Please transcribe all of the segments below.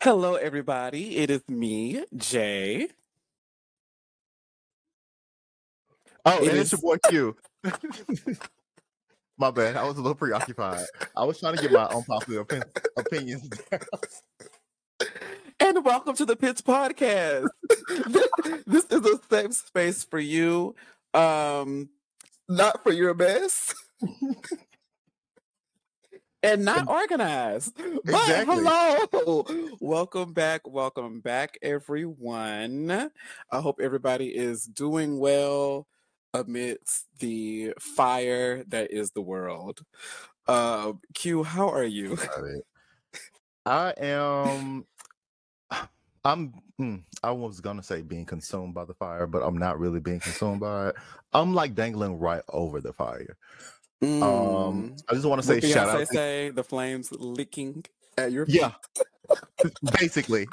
Hello, everybody. It is me, Jay. Oh, It and it's your boy Q. My bad. I was a little preoccupied. I was trying to get my unpopular opin- opinions. down. And welcome to the Pitch Podcast. this is a safe space for you. Um, not for your mess. and not organized. But Exactly. hello. Welcome back. Welcome back, everyone. I hope everybody is doing well amidst the fire that is the world. Uh, Q, how are you? I am. I'm. mm, I was gonna say being consumed by the fire, but I'm not really being consumed by it. I'm like dangling right over the fire. Um, Mm. I just want to say shout Beyonce out. to- say the flames licking at your yeah, basically.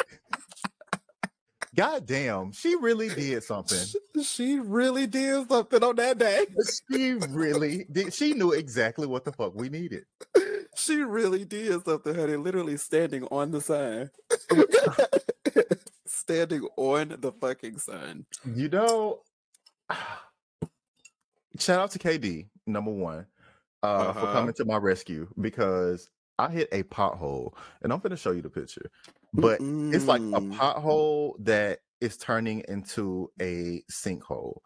God damn, she really did something. She really did something on that day. She really did. She knew exactly what the fuck we needed. She really did something, honey. Literally standing on the sign. standing on the fucking sun. You know, shout out to KD, number one, uh, for Uh-huh. coming to my rescue because I hit a pothole and I'm going to show you the picture. But it's like a Mm. pothole that is turning into a sinkhole.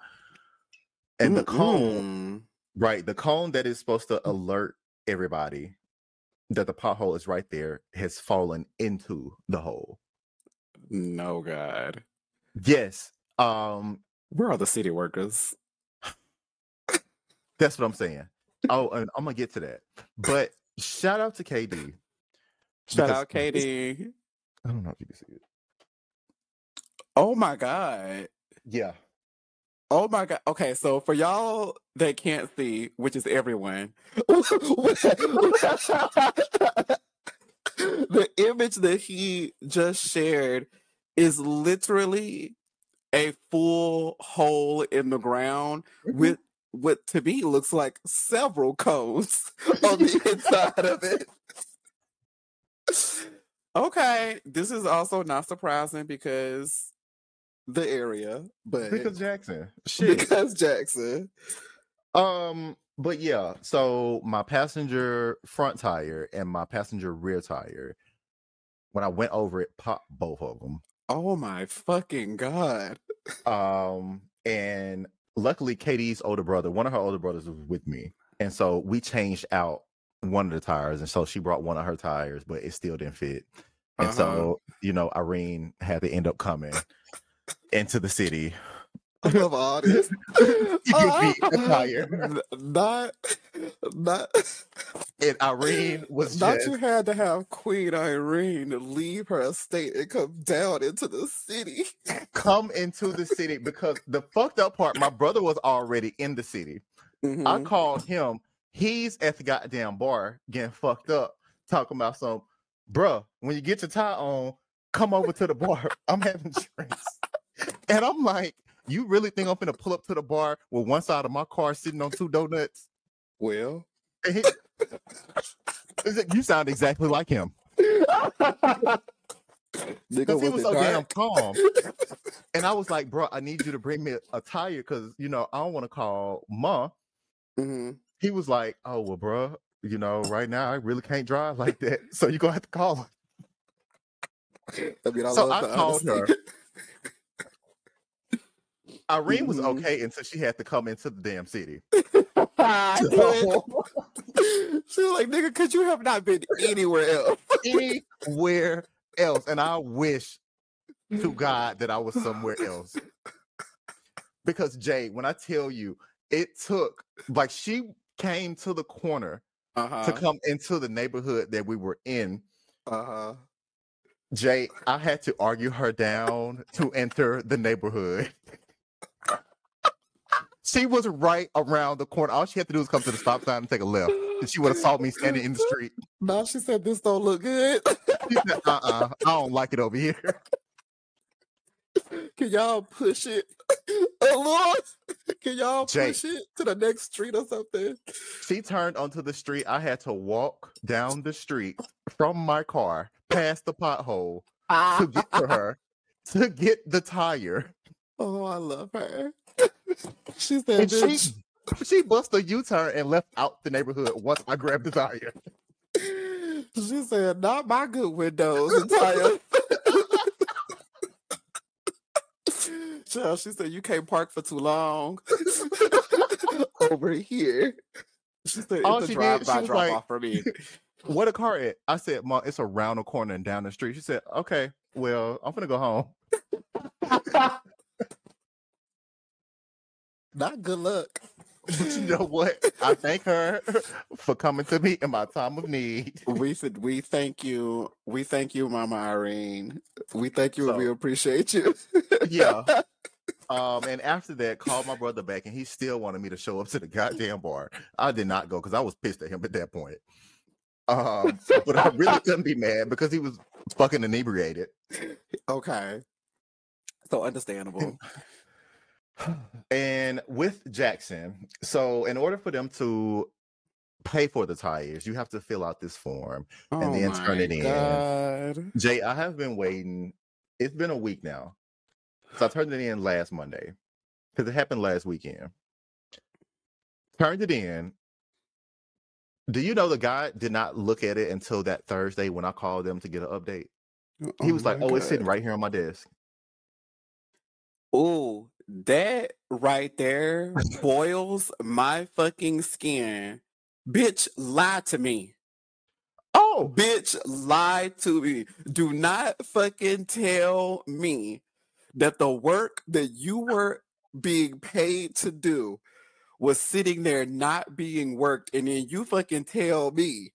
And the cone, Mm-mm. right, the cone that is supposed to alert everybody that the pothole is right there has fallen into the hole. No, God. Yes. Um, Where are the city workers? That's what I'm saying. Oh, and I'm gonna get to that. But shout out to KD. Shout out, Katie. I don't know if you can see it. Oh my God. Yeah. Oh my god. Okay, so for y'all that can't see, which is everyone, the image that he just shared is literally a full hole in the ground with what to me looks like several cones on the inside of it. Okay, this is also not surprising because the area, but Because Jackson. Shit. because Jackson. Um, but yeah, so my passenger front tire and my passenger rear tire, when I went over it, popped both of them. Oh my fucking god. Um, and luckily Katie's older brother, one of her older brothers was with me. And so we changed out one of the tires. And so she brought one of her tires, but it still didn't fit. And Uh-huh. so, you know, Irene had to end up coming into the city. I love all this. You beat the tire. Not, not, And Irene was not just you had to have Queen Irene leave her estate and come down into the city. come into the city because the fucked up part, my brother was already in the city. I Mhm. called him. He's at the goddamn bar getting fucked up, talking about some, bruh, when you get your tie on, come over to the bar. I'm having drinks. And I'm like, you really think I'm gonna pull up to the bar with one side of my car sitting on two donuts? Well, he- you sound exactly like him. Because he was so damn calm. And I was like, bro, I need you to bring me a, tire because you know I don't want to call ma. Mhm. He was like, oh well, bro, you know, right now I really can't drive like that, so you're gonna have to call her. I mean, I So I called honesty. her. Irene was Mhm. okay until she had to come into the damn city. I knew she was like, nigga, could you have not been anywhere else? Anywhere else, and I wish to God that I was somewhere else. Because Jay, when I tell you, it took like she came to the corner Uh-huh. to come into the neighborhood that we were in. uh-huh. Jay, I had to argue her down to enter the neighborhood. She was right around the corner. All she had to do was come to the stop sign and take a left. And she would have saw me standing in the street. Now she said this don't look good. She said, uh-uh, I don't like it over here. Can y'all push it? Oh, Lord, can y'all Jay. push it to the next street or something? She turned onto the street. I had to walk down the street from my car, past the pothole, ah. to get to her, to get the tire. Oh, I love her. she said, she she bust a U-turn and left out the neighborhood once I grabbed the tire. She said, "Not my good windows and tires." Child, she said, "You can't park for too long over here." She said, All a she did, drive-by she drop like- off for me." What a car at? I said, Mom, it's around the corner and down the street. She said, Okay, well, I'm gonna go home. Not good luck. But you know what? I thank her for coming to me in my time of need. We said we thank you. We thank you, Mama Irene. We thank you and we appreciate you. Yeah. Um, and after that, called my brother back, and he still wanted me to show up to the goddamn bar. I did not go because I was pissed at him at that point. Um, but I really couldn't be mad because he was fucking inebriated. okay. So understandable. And with Jackson, so in order for them to pay for the tires, you have to fill out this form. Oh then turn it in. Jay, I have been waiting. It's been a week now. So I turned it in last Monday because it happened last weekend. Turned it in. Do you know the guy did not look at it until that Thursday when I called them to get an update? Uh, he oh was like, my "Oh, it's sitting right here on my desk." Ooh, that right there boils my fucking skin. Bitch, lie to me. Oh, Bitch, lie to me. Do not fucking tell me that the work that you were being paid to do was sitting there not being worked, and then you fucking tell me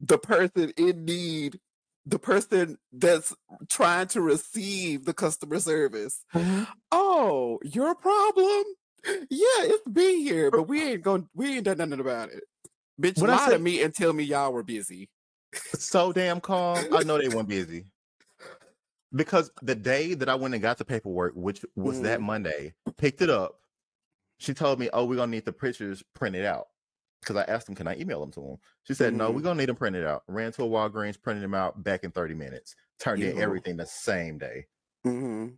the person in need, the person that's trying to receive the customer service. Oh, your problem? Yeah, it's been here, but we ain't going we ain't done nothing about it. Bitch, When I lie to me and tell me y'all were busy. so damn calm. I know they weren't busy. Because the day that I went and got the paperwork, which was that Mhm. Monday, picked it up. She told me, "Oh, we're gonna need the pictures printed out." Because I asked them, "Can I email them to them?" She said, "No, we're gonna need them printed out." Ran to a Walgreens, printed them out back in thirty minutes. Turned in everything the same day. Mm-hmm.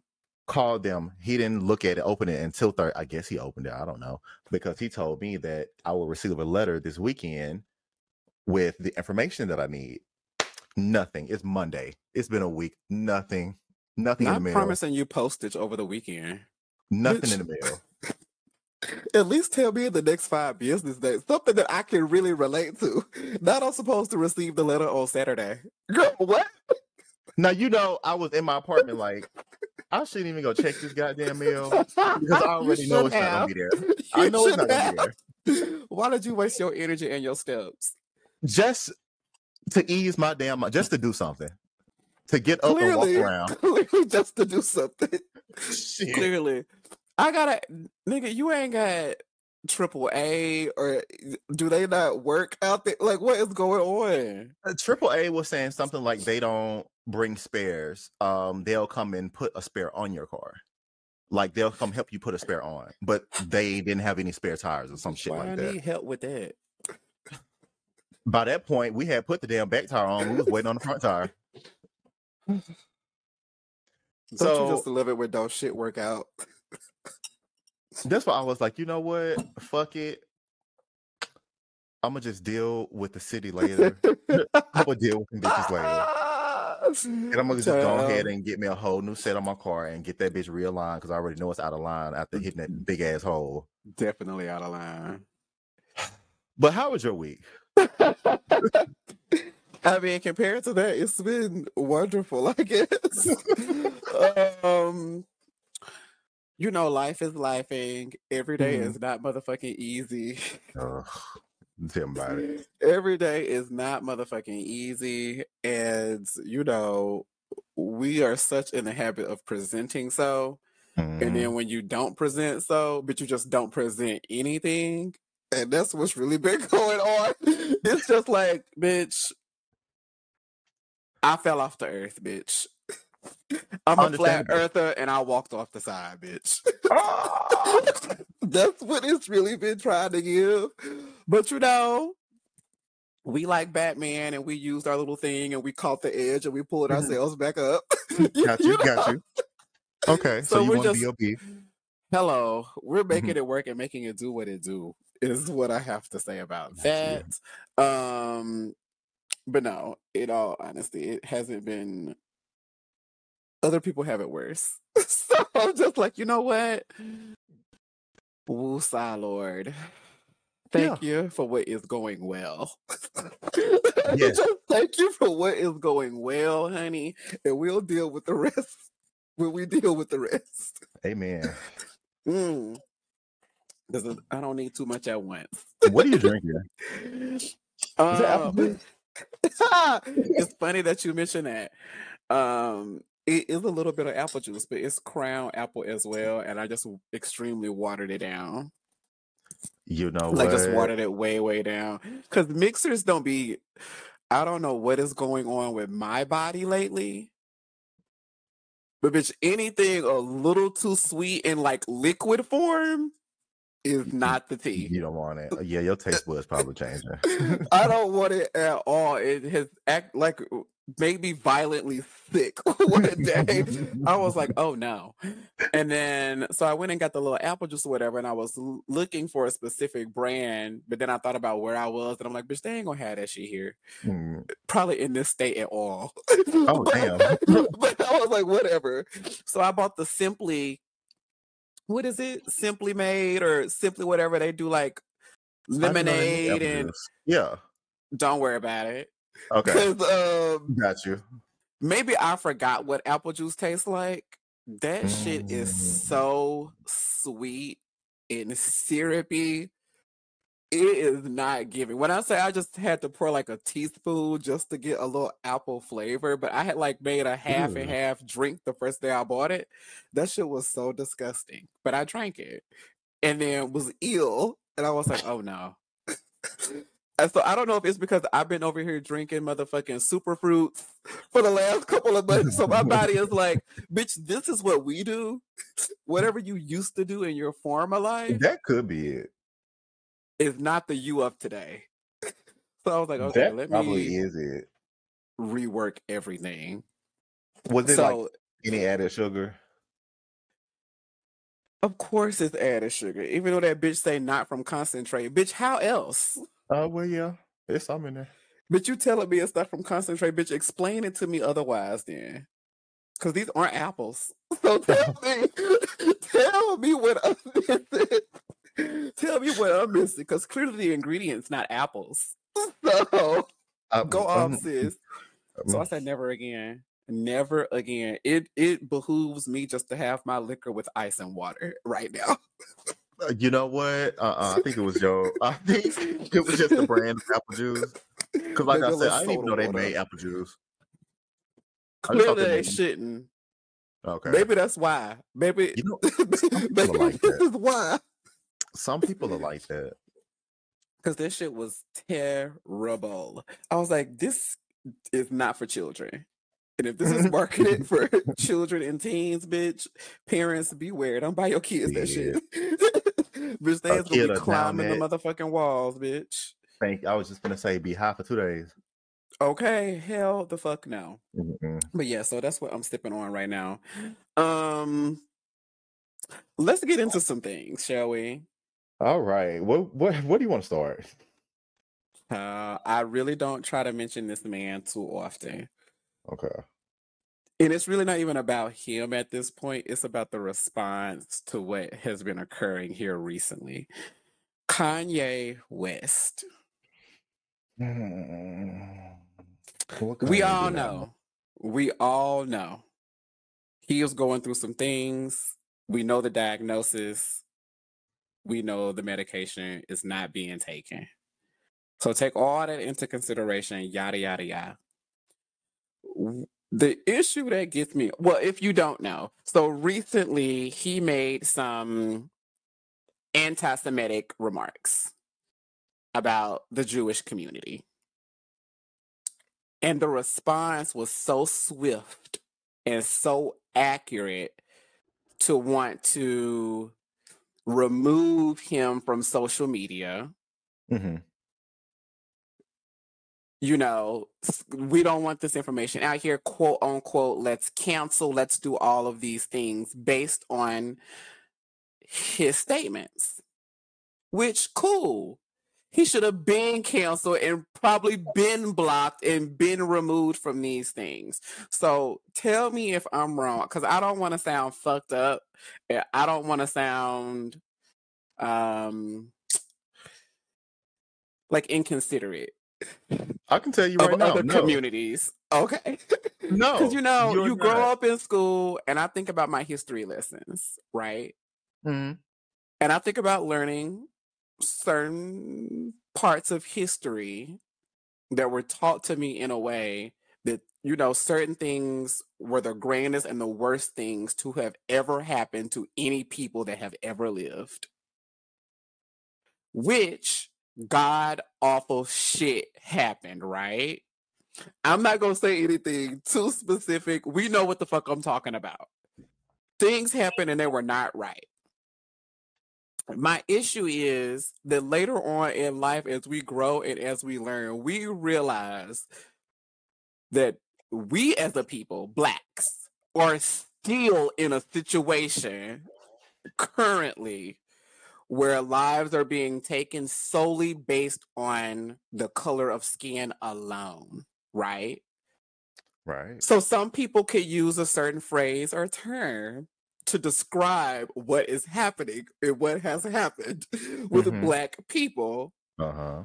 Called them. He didn't look at it, open it until third. I guess he opened it. I don't know because he told me that I will receive a letter this weekend with the information that I need. Nothing. It's Monday. It's been a week. Nothing. Nothing in Not the mail. promising you postage over the weekend. Nothing Bitch. in the mail. At least tell me in the next five business days something that I can really relate to. Not I'm supposed to receive the letter on Saturday. Girl, what? Now you know I was in my apartment like I shouldn't even go check this goddamn mail because I already know it's not gonna be there. I know it's not gonna be there. Why did you waste your energy and your steps? Just to ease my damn mind, just to do something. To get up and walk Clearly, around. clearly just to do something. Shit. Clearly, I gotta, nigga. You ain't got triple A or do they not work out there? Like, what is going on? Uh, Triple A was saying something like they don't bring spares. Um, they'll come and put a spare on your car. Like they'll come help you put a spare on, but they didn't have any spare tires or some shit Why like I that. need help with that? By that point, we had put the damn back tire on. We was waiting on the front tire. Don't So- you just love it when don't shit work out? That's why I was like, you know what? Fuck it. I'm gonna just deal with the city later. I'm gonna deal with them bitches later. And I'm gonna just go ahead and get me a whole new set on my car and get that bitch realigned because I already know it's out of line after hitting that big ass hole. definitely out of line. But how was your week? I mean, compared to that, it's been wonderful, I guess. um, you know, life is lifing. Every day Mhm. is not motherfucking easy. Ugh, tell about it. Every day is not motherfucking easy. And, you know, we are such in the habit of presenting so. Mhm. And then when you don't present so, but you just don't present anything. And that's what's really been going on. It's just like, bitch, I fell off the earth, bitch. I'm a flat earther and I walked off the side, bitch. That's what it's really been trying to give. But you know, we like Batman and we used our little thing and we caught the edge and we pulled mm-hmm. ourselves back up. got you, got you. Okay, so, so you want just, BOP. Hello, we're making mm-hmm. it work and making it do what it do is what I have to say about that. Um but no, in all honesty, it hasn't been other people have it worse. so I'm just like, you know what? Woosah Lord. Thank yeah. you for what is going well. yes. thank you for what is going well, honey. And we'll deal with the rest when we deal with the rest. Amen. Mm. I don't need too much at once. What are you drinking? Uh, it's funny that you mentioned that. Um, it is a little bit of apple juice, but it's crown apple as well, and I just extremely watered it down. You know, like what? just watered it way, way down. Because mixers don't be. I don't know what is going on with my body lately. But bitch, anything a little too sweet in like liquid form is not the tea. You don't want it. Yeah, your taste buds probably changing. I don't want it at all. It has act like made me violently sick one day. I was like, oh no. And then, so I went and got the little apple juice or whatever, and I was l- looking for a specific brand, but then I thought about where I was, and I'm like, bitch, they ain't gonna have that shit here. Mm. Probably in this state at all. Oh, damn. but I was like, whatever. So I bought the Simply, what is it? Simply Made or Simply whatever. They do like lemonade and. Yeah. Don't worry about it. Okay. Um, Got you. Maybe I forgot what apple juice tastes like. That mm. shit is mm. so sweet and syrupy. It is not giving. When I say I just had to pour like a teaspoon just to get a little apple flavor, but I had like made a half and half drink the first day I bought it. That shit was so disgusting. But I drank it and then was ill. And I was like, oh no. So I don't know if it's because I've been over here drinking motherfucking super fruits for the last couple of months. So my body is like, bitch, this is what we do. Whatever you used to do in your former life. That could be it. Is not the you of today. So I was like, okay, that let probably me is it. Rework everything. Was it so, like any added sugar? Of course it's added sugar. Even though that bitch say not from concentrate. Bitch, how else? Oh, uh, well, yeah. It's some in there. But you telling me it's not from concentrate, bitch. Explain it to me otherwise then. Because these aren't apples. So tell me, tell me what I'm missing. tell me what I'm missing. Because clearly the ingredient's not apples. So um, go off, um, sis. so I um, said never again. Never again. It it behooves me just to have my liquor with ice and water right now. Uh, you know what? Uh-uh, I think it was Joe. I think it was just the brand of apple juice. Because, like I said, I didn't even know they made apple juice. Clearly, they shouldn't. Okay. Maybe that's why. Maybe. You know, maybe like this is why. Some people are like that. Because this shit was terrible. I was like, this is not for children. And if this is marketed for children and teens, bitch, parents beware. Don't buy your kids yeah. that shit. Bitch, they gonna be climbing the motherfucking walls, bitch. Thank. You. I was just gonna say, be high for two days. Okay, hell the fuck no. Mm-hmm. But yeah, so that's what I'm sipping on right now. Um, let's get into some things, shall we? All right. What what what do you want to start? Uh, I really don't try to mention this man too often. Okay. And it's really not even about him at this point. It's about the response to what has been occurring here recently. Kanye West. Mm. We all know. We all know. He is going through some things. We know the diagnosis. We know the medication is not being taken. So take all that into consideration, yada, yada, yada the issue that gets me well if you don't know so recently he made some anti-semitic remarks about the jewish community and the response was so swift and so accurate to want to remove him from social media. hmm You know, we don't want this information out here, quote unquote, let's cancel, let's do all of these things based on his statements, which cool. He should have been canceled and probably been blocked and been removed from these things. So tell me if I'm wrong, because I don't want to sound fucked up. I don't want to sound um like inconsiderate I can tell you of right now. other No, communities. Okay. No. Because you know, you're you grow up in school, and I think about my history lessons, right? Mhm. And I think about learning certain parts of history that were taught to me in a way that, you know, certain things were the grandest and the worst things to have ever happened to any people that have ever lived. Which god awful shit happened, right? I'm not gonna say anything too specific. We know what the fuck I'm talking about. Things happened and they were not right. My issue is that later on in life, as we grow and as we learn, we realize that we as a people, blacks, are still in a situation currently where lives are being taken solely based on the color of skin alone, right? Right. So some people could use a certain phrase or term to describe what is happening and what has happened with Mhm. black people Uh huh.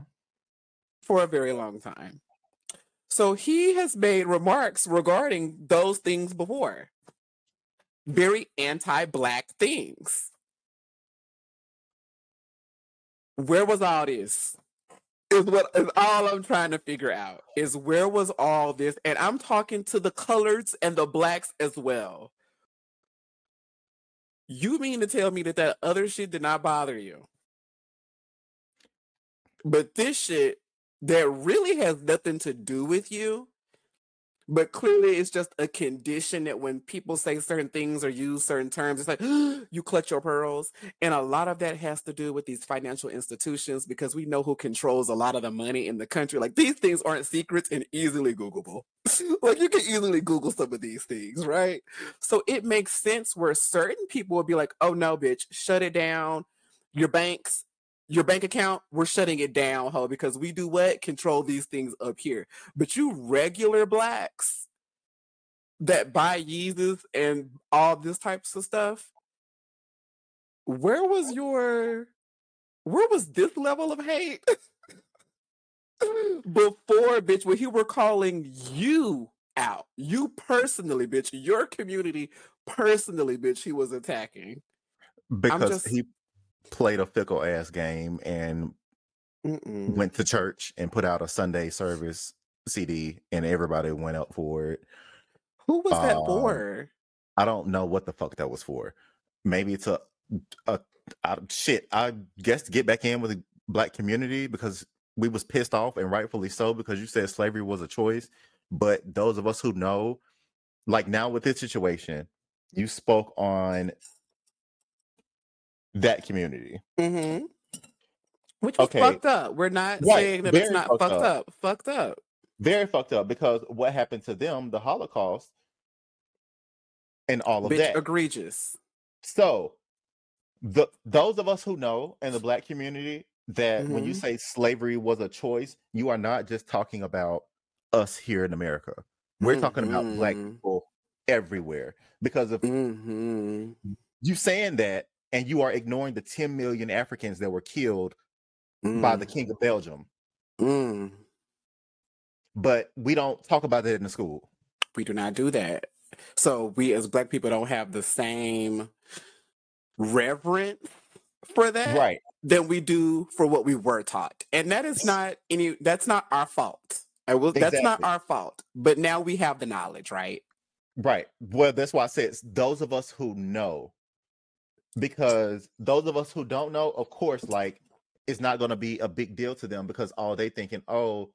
for a very long time. So he has made remarks regarding those things before. Very anti-black things. Where was all this? Is what is all I'm trying to figure out. Is where was all this? And I'm talking to the coloreds and the blacks as well. You mean to tell me that that other shit did not bother you? But this shit that really has nothing to do with you, but clearly it's just a condition that when people say certain things or use certain terms, it's like you clutch your pearls. And a lot of that has to do with these financial institutions because we know who controls a lot of the money in the country. Like these things aren't secrets and easily Googleable. like you can easily Google some of these things, right? So it makes sense where certain people would be like, oh no, bitch, shut it down. Your banks, your bank account, we're shutting it down, ho, because we do what? Control these things up here. But you regular blacks that buy Yeezus and all this types of stuff, where was your where was this level of hate before, bitch, when he were calling you out? You personally, bitch, your community personally, bitch, he was attacking. Because just- he played a fickle ass game and Mm-mm. went to church and put out a Sunday service CD, and everybody went up for it. Who was that Um, for? I don't know what the fuck that was for. Maybe it's a shit. I guess to get back in with the black community because we was pissed off and rightfully so because you said slavery was a choice. But those of us who know, like now with this situation, you spoke on that community. Mm-hmm. Which was Okay. fucked up. We're not Right, saying that it's not fucked fucked up. up. Fucked up. Very fucked up because what happened to them, the Holocaust, and all of Bitch, that. egregious. So, the those of us who know in the black community that when you Mhm. say slavery was a choice, you are not just talking about us here in America. We're talking about black Mhm. people everywhere. Because if Mm-hmm. you saying that and you are ignoring the 10 million Africans that were killed by the King of Belgium, Mm. but we don't talk about that in the school. We do not do that. So we as black people don't have the same reverence for that Right. than we do for what we were taught. And that is not any that's not our fault. I will that's not our fault. But now we have the knowledge, right? Right. Well, that's why I said those of us who know. Because those of us who don't know, of course, like it's not going to be a big deal to them because all they thinking, oh,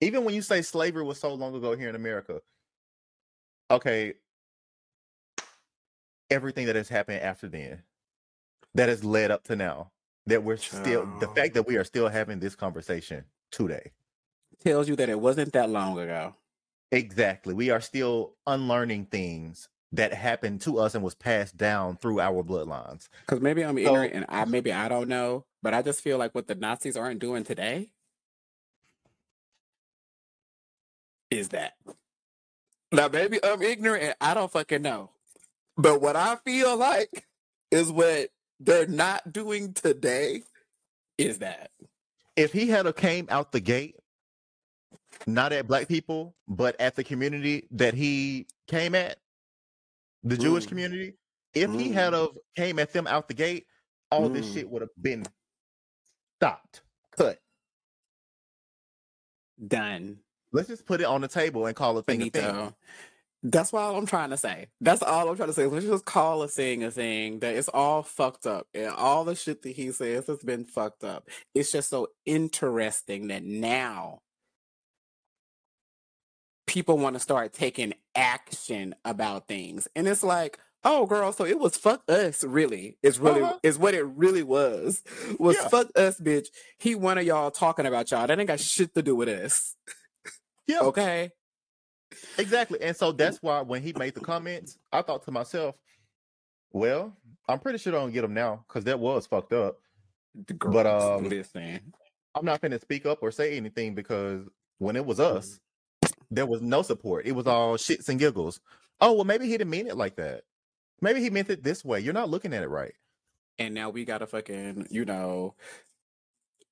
even when you say slavery was so long ago here in America, okay, everything that has happened after then, that has led up to now, that we're still the fact that we are still having this conversation today. Tells you that it wasn't that long ago. Exactly. We are still unlearning things that happened to us and was passed down through our bloodlines. Because maybe I'm So- ignorant and I maybe I don't know, but I just feel like what the Nazis aren't doing today is that. Now maybe I'm ignorant and I don't fucking know. But what I feel like is what they're not doing today is that. If he had a came out the gate, not at black people, but at the community that he came at, the Jewish Mm. community, if he had of came at them out the gate, all this Mm. shit would have been stopped, cut. Done. Let's just put it on the table and call a thing a thing. That's all I'm trying to say. That's all I'm trying to say. Let's just call a thing a thing that it's all fucked up. And all the shit that he says has been fucked up. It's just so interesting that now people want to start taking action about things. And it's like, oh girl, so it was fuck us, really. It's really Uh-huh. is what it really was. Was Yeah. fuck us, bitch. He one of y'all talking about y'all. That ain't got shit to do with us. Yeah, Okay. exactly. And so that's why when he made the comments, I thought to myself, well, I'm pretty sure I don't get him now because that was fucked up. But, um, listen. I'm not going to speak up or say anything because when it was us, there was no support. It was all shits and giggles. Oh, well, maybe he didn't mean it like that. Maybe he meant it this way. You're not looking at it right. and now we gotta fucking you know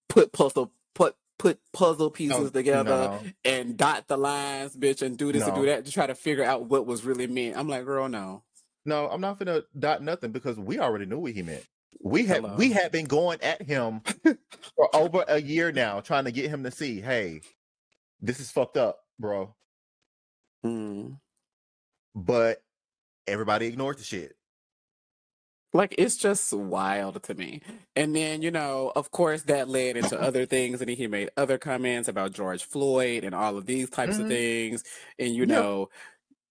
put puzzle put put puzzle pieces No, together no. and dot the lines bitch and do this and do that to try to figure out what was really meant i'm like girl no No, I'm not gonna dot nothing because we already knew what he meant. We had Hello. we had been going at him for over a year now, trying to get him to see, hey, this is fucked up, bro. Mm. But everybody ignored the shit. like it's just wild to me and then you know of course that led into other things and he made other comments about george floyd and all of these types of Mhm. things and you Yep. know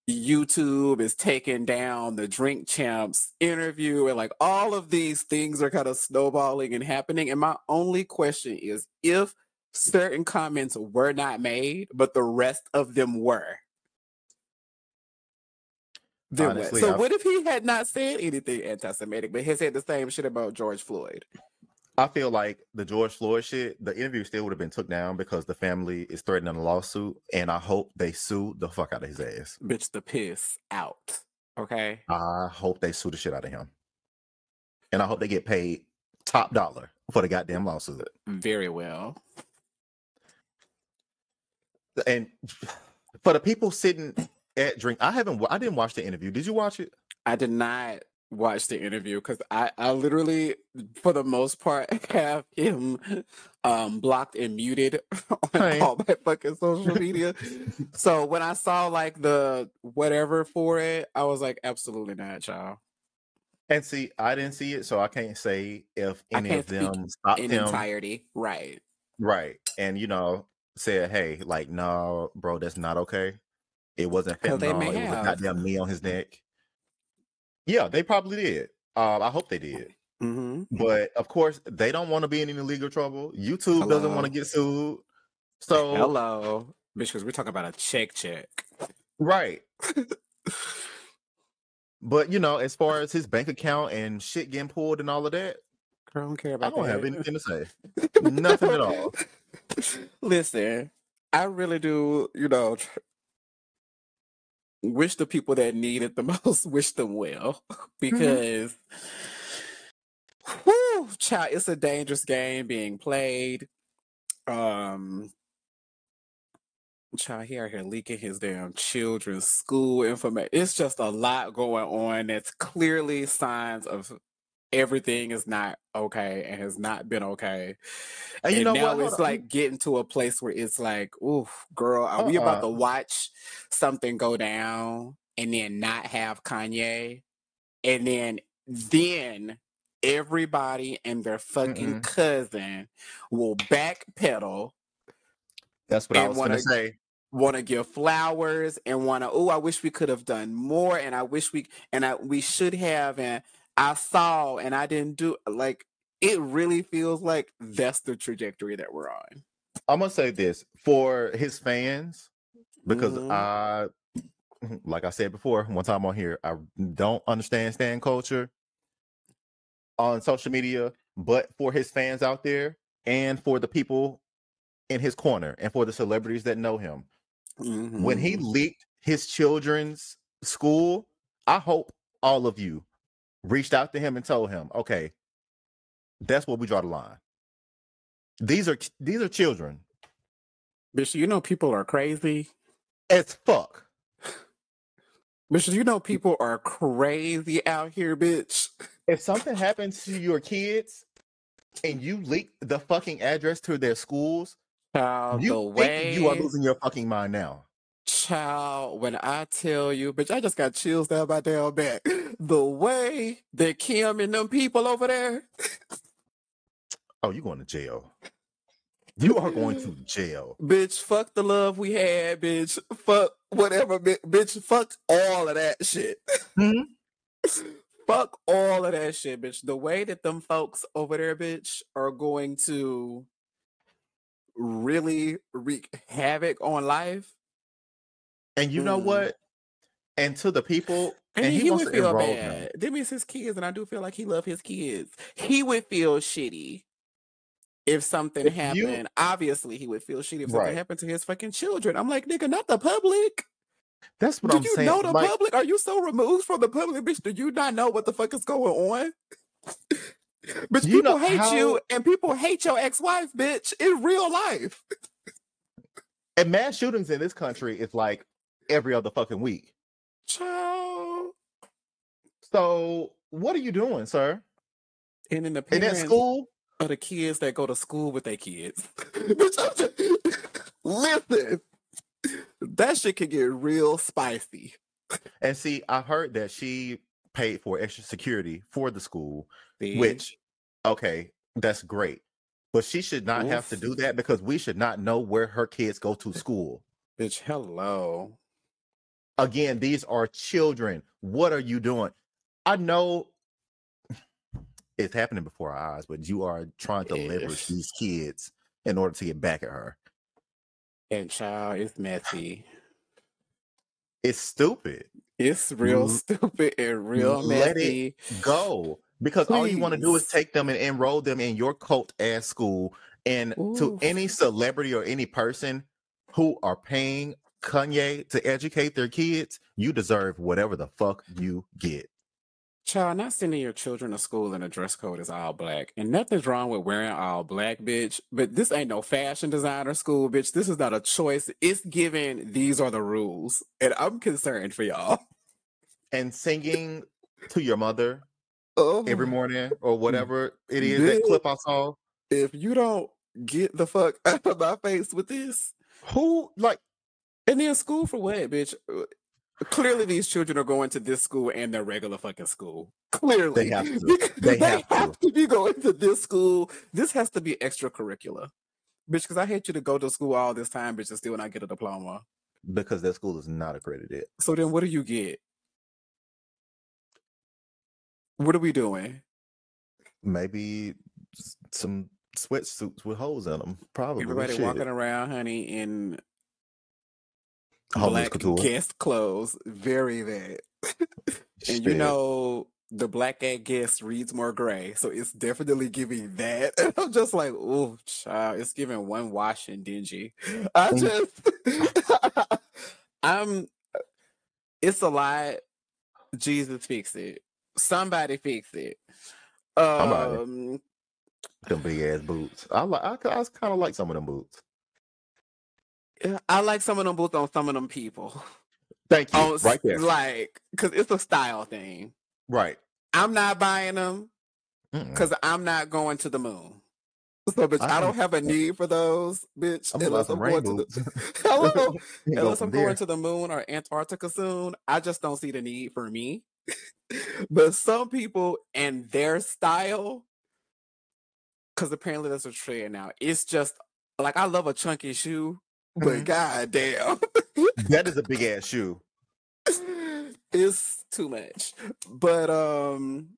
YouTube is taking down the Drink Champs interview, and like all of these things are kind of snowballing and happening. And my only question is if certain comments were not made, but the rest of them were. What? Honestly, So I've- what if he had not said anything anti-Semitic, but he said the same shit about George Floyd? I feel like the George Floyd shit, the interview still would have been took down because the family is threatening a lawsuit, and I hope they sue the fuck out of his ass. Bitch, the piss out. Okay. I hope they sue the shit out of him, and I hope they get paid top dollar for the goddamn lawsuit. Very well. And for the people sitting at drink, I haven't, I didn't watch the interview. Did you watch it? I did not watch the interview because I, I literally, for the most part, have him um blocked and muted on Right. all my fucking social media. so when I saw like the whatever for it, I was like, absolutely not, y'all. And see, I didn't see it, so I can't say if any of them stopped In him. entirety, right? Right. And you know, said, hey, like, no, bro, that's not okay. It wasn't they fentanyl. may It was a goddamn knee on his neck. Yeah, they probably did. Uh, I hope they did. Mm-hmm. But of course, they don't want to be in any legal trouble. YouTube doesn't want to get sued. So Hello, bitch, because we're talking about a check check. right. But you know, as far as his bank account and shit getting pulled and all of that, I don't care about I don't that. have anything to say. Nothing at all. Listen, I really do, you know, wish the people that need it the most, wish them well. Because, whew, child, it's a dangerous game being played. Um, child, he out here leaking his damn children's school information. It's just a lot going on that's clearly signs of everything is not okay and has not been okay. And you And know now what? it's on. like getting to a place where it's like, ooh, girl, are we about Uh-uh. to watch something go down and then not have Kanye? And then then everybody and their fucking Mm-mm. cousin will backpedal That's what I was gonna say. want to give flowers and want to oh i wish we could have done more and i wish we and i we should have and i saw and i didn't do like it really feels like that's the trajectory that we're on I'm gonna say this for his fans because Mhm. I, like I said before, one time on here, I don't understand stand culture on social media, but for his fans out there and for the people in his corner and for the celebrities that know him, when he Mhm. leaked his children's school, I hope all of you reached out to him and told him, okay, that's where we draw the line. These are these are children bitch you know people are crazy as fuck. bitch you know people are crazy out here bitch if something happens to your kids and you leak the fucking address to their schools, Child, you the think you are losing your fucking mind now. Child, when I tell you, bitch, I just got chills down my damn back. The way that Kim and them people over there, Oh, you going to jail. You are going to jail. bitch, fuck the love we had, bitch. Fuck whatever, bitch. Fuck all of that shit. Mhm. fuck all of that shit, bitch. The way that them folks over there, bitch, are going to really wreak havoc on life. And you know Mm. what? And to the people, And, and he, he, would feel bad. them. Them is his kids, and I do feel like he love his kids. He would feel shitty if something If you- happened. Obviously, he would feel shitty if something happened to his fucking children. I'm like, nigga, not the public. That's what Do I'm saying. Do you know the like, public? Are you so removed from the public, bitch? Do you not know what the fuck is going on? bitch, You people hate how- you, and people hate your ex-wife, bitch, in real life. and mass shootings in this country is like every other fucking week. Child. So what are you doing, sir? And in the that parents, school? are the kids that go to school with their kids. Bitch, I'm just- Listen, that shit can get real spicy. And see, I heard that she paid for extra security for the school, See? which okay, that's great. But she should not have to do that because we should not know where her kids go to school. bitch, hello. Again, these are children. What are you doing? I know it's happening before our eyes, but you are trying to leverage these kids in order to get back at her. And child, it's messy. It's stupid. It's real stupid and real let it messy. Go because all you want to do is take them and enroll them in your cult ass school. And to any celebrity or any person who are paying Kanye to educate their kids, you deserve whatever the fuck you get. Child, not sending your children to school and a dress code is all black. And nothing's wrong with wearing all black, bitch. But this ain't no fashion designer school, bitch. This is not a choice. It's given these are the rules. And I'm concerned for y'all. And singing to your mother Oh, every morning or whatever it is that clip I saw. if you don't get the fuck out of my face with this, Who like and then school for what, bitch? Clearly, these children are going to this school and their regular fucking school. Clearly, have to. They they, have to. have to be going to this school. This has to be extracurricular, bitch. Because I hate you to go to school all this time, bitch, and still not get a diploma. because that school is not accredited. So then, what do you get? What are we doing? Maybe some sweatsuits with holes in them. Probably Everybody shit. walking around, honey, in black guest clothes. Very bad. And you know, the black gay guest reads more gray, so it's definitely giving that. And I'm just like, oh, child, it's giving one wash and dingy. I just, I'm, it's a lot. Jesus fix it. Somebody fix it. Somebody. Um, them big ass boots. I like. I, I kind of like some of them boots. I like some of them boots on some of them people. Thank you. On right there. Like, because it's a style thing. Right. I'm not buying them. Because I'm not going to the moon. So, bitch, I, I don't have a need for those, bitch. I'm unless I'm going to the Hello? Unless I'm going to the moon or Antarctica soon. I just don't see the need for me. but some people and their style, because apparently that's a trend now. It's just like I love a chunky shoe, but Mhm. god damn. That is a big ass shoe. it's too much. But um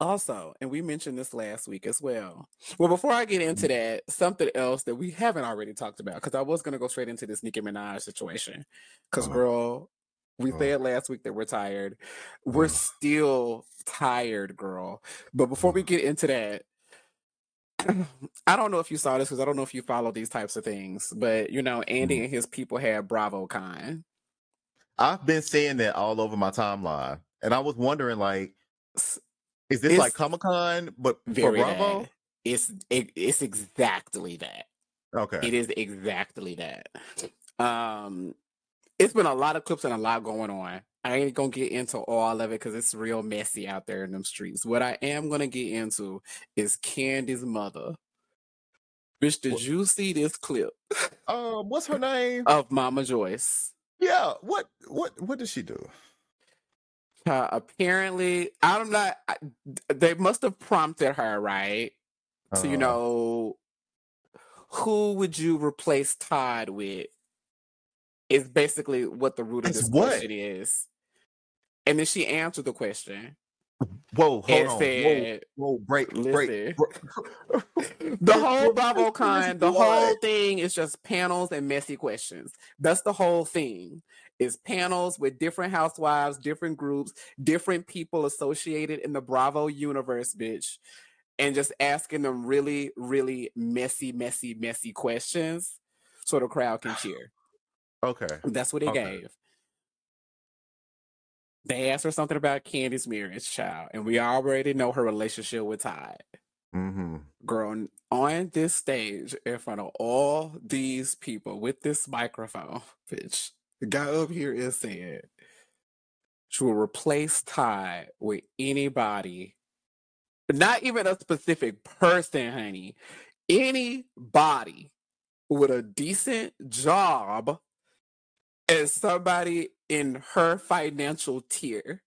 also, and we mentioned this last week as well. Well, before I get into that, something else that we haven't already talked about, because I was gonna go straight into this Nicki Minaj situation. Because Uh-huh. girl, we said last week that we're tired. We're Uh-huh. still tired, girl. But before we Uh-huh. get into that, I don't know if you saw this because I don't know if you follow these types of things, but you know, Andy Mhm. and his people had BravoCon. I've been seeing that all over my timeline, and I was wondering, like, is this It's like Comic Con but for Bravo? It's it, it's exactly that. Okay. It is exactly that. Um, it's been a lot of clips and a lot going on. I ain't gonna get into all of it because it's real messy out there in them streets. What I am gonna get into is Kandi's mother. Bitch, did What- you see this clip Um, what's her name? of Mama Joyce? yeah. What what what did she do? Uh, apparently, I'm not. I, they must have prompted her, right? So you Uh, know, who would you replace Todd with? Is basically what the root of this question is. And then she answered the question Whoa, hold and on. said, whoa, whoa, break, break. "Listen, break. the whole What- what is BravoCon, the whole thing is just panels and messy questions. That's the whole thing. Is panels with different housewives, different groups, different people associated in the Bravo universe, bitch, and just asking them really, really messy, messy, messy questions so the crowd can cheer. Okay. That's what they Okay. gave. They asked her something about Kandi's marriage child, and we already know her relationship with Todd. Mm-hmm. Girl, on this stage in front of all these people with this microphone, bitch, the guy up here is saying she will replace Todd with anybody, not even a specific person, honey. Anybody with a decent job as somebody in her financial tier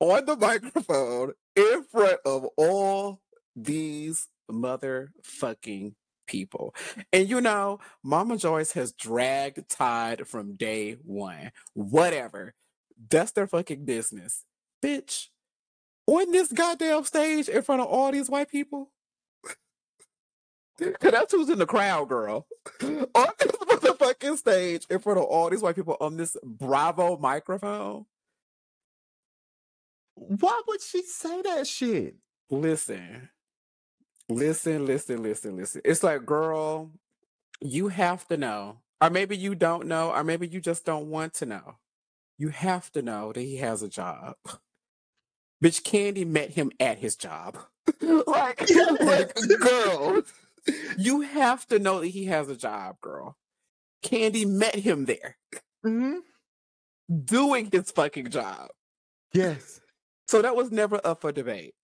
on the microphone in front of all these motherfucking people. And you know, Mama Joyce has dragged Todd from day one. Whatever. That's their fucking business. Bitch, on this goddamn stage in front of all these white people. Cause that's who's in the crowd, girl. On this motherfucking stage in front of all these white people on this Bravo microphone. Why would she say that shit? Listen, listen, listen, listen, listen. It's like, girl, you have to know, or maybe you don't know, or maybe you just don't want to know. You have to know that he has a job. Bitch, Kandi met him at his job. like, like, girl, you have to know that he has a job, girl. Kandi met him there Mm-hmm. doing his fucking job. Yes. So that was never up for debate.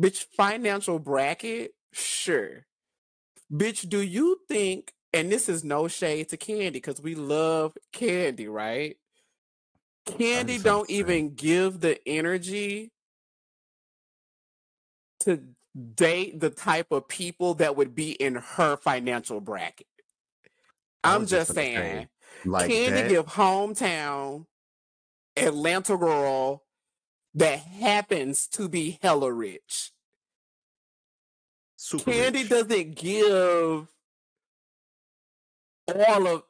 Bitch, financial bracket? Sure. Bitch, do you think, and this is no shade to Kandi, because we love Kandi, right? Kandi don't even give the energy to date the type of people that would be in her financial bracket. I'm just say, saying. Like Kandi that. give hometown Atlanta girl that happens to be hella rich. super Kandi rich. doesn't give all of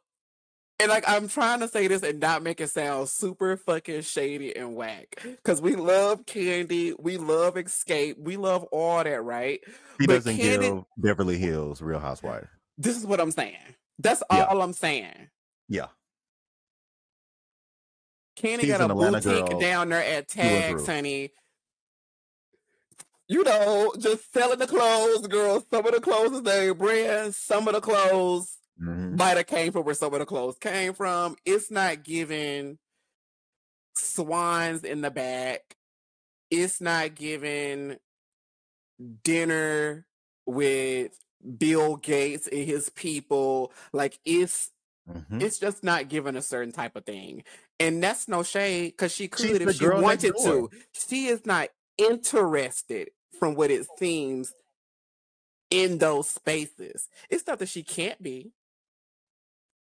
and like I'm trying to say this and not make it sound super fucking shady and whack. Cause we love Kandi, we love Xscape, we love all that, right? He but doesn't Kandi- give Beverly Hills Real Housewife. This is what I'm saying. That's Yeah. all I'm saying. Yeah. Kandi She's got a an Atlanta boutique girl down there at Tags, honey. You know, just selling the clothes, girl. Some of the clothes is their brand. Some of the clothes Mhm. might have came from where some of the clothes came from. It's not giving swans in the back. It's not giving dinner with Bill Gates and his people. Like it's Mhm. it's just not given a certain type of thing. And that's no shade because she She's could the if she wanted to. She is not interested from what it seems in those spaces. It's not that she can't be.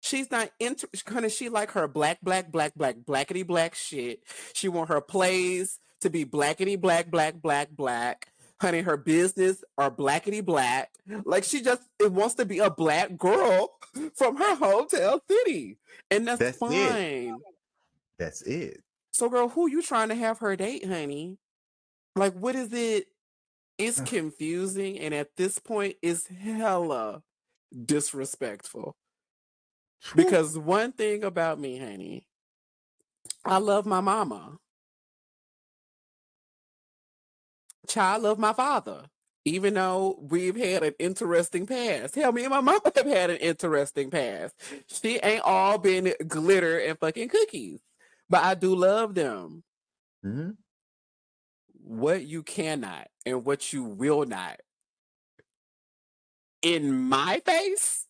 She's not into honey, she like her black, black, black, black, blackety black shit. She want her plays to be blackety black, black, black, black. Honey, her business are blackety black. Like she just it wants to be a black girl from her hometown city. And that's, That's it. fine. That's it. So girl, who you trying to have her date, honey? Like what is it? It's confusing and at this point it's hella disrespectful. Because one thing about me, honey, I love my mama. Child love my father. Even though we've had an interesting past. Hell, me and my mama have had an interesting past. She ain't all been glitter and fucking cookies. But I do love them. Mhm. What you cannot and what you will not in my face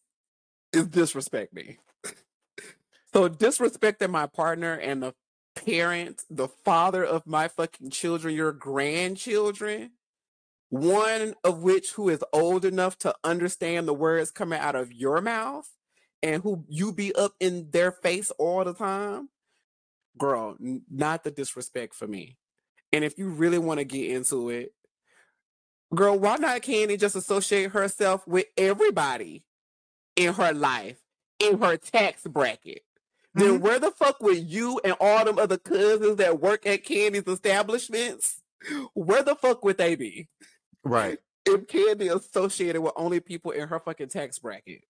is disrespect me. so disrespecting my partner and the parent, the father of my fucking children, your grandchildren, one of which who is old enough to understand the words coming out of your mouth and who you be up in their face all the time. Girl, n- not the disrespect for me. And if you really want to get into it, girl, why not Kandi just associate herself with everybody in her life, in her tax bracket? Then mm-hmm. where the fuck would you and all them other cousins that work at Kandi's establishments? Where the fuck would they be? Right. If Kandi associated with only people in her fucking tax bracket.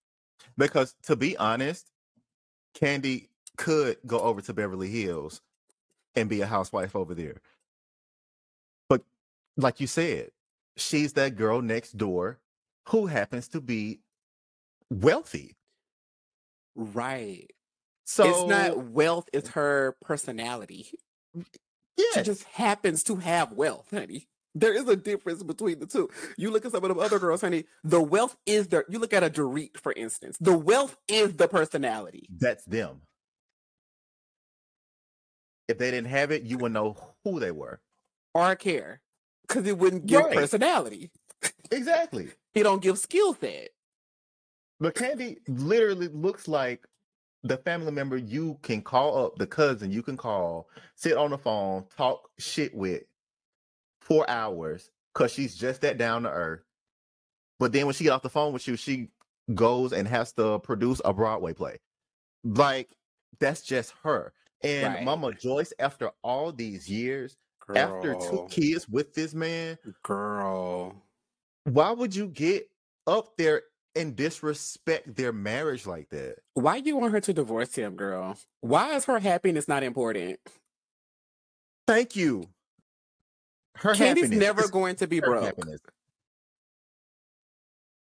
Because to be honest, Kandi could go over to Beverly Hills and be a housewife over there. But like you said, she's that girl next door who happens to be wealthy. Right. So it's not wealth, it's her personality. She just happens to have wealth, honey. There is a difference between the two. You look at some of them other girls, honey. The wealth is the. You look at a Dorit, for instance. The wealth is the personality. that's them. If they didn't have it, you would know who they were. Or care, because it wouldn't give Right. personality. Exactly. It don't give skill set. But Kandi literally looks like the family member you can call up, the cousin you can call, sit on the phone, talk shit with for hours because she's just that down to earth. But then when she get off the phone with you, she goes and has to produce a Broadway play. Like that's just her. And Right. Mama Joyce, after all these years, after two kids with this man, girl. why would you get up there and disrespect their marriage like that? Why do you want her to divorce him, girl? Why is her happiness not important? Thank you. Her Kandi's happiness never going to be broke. happiness.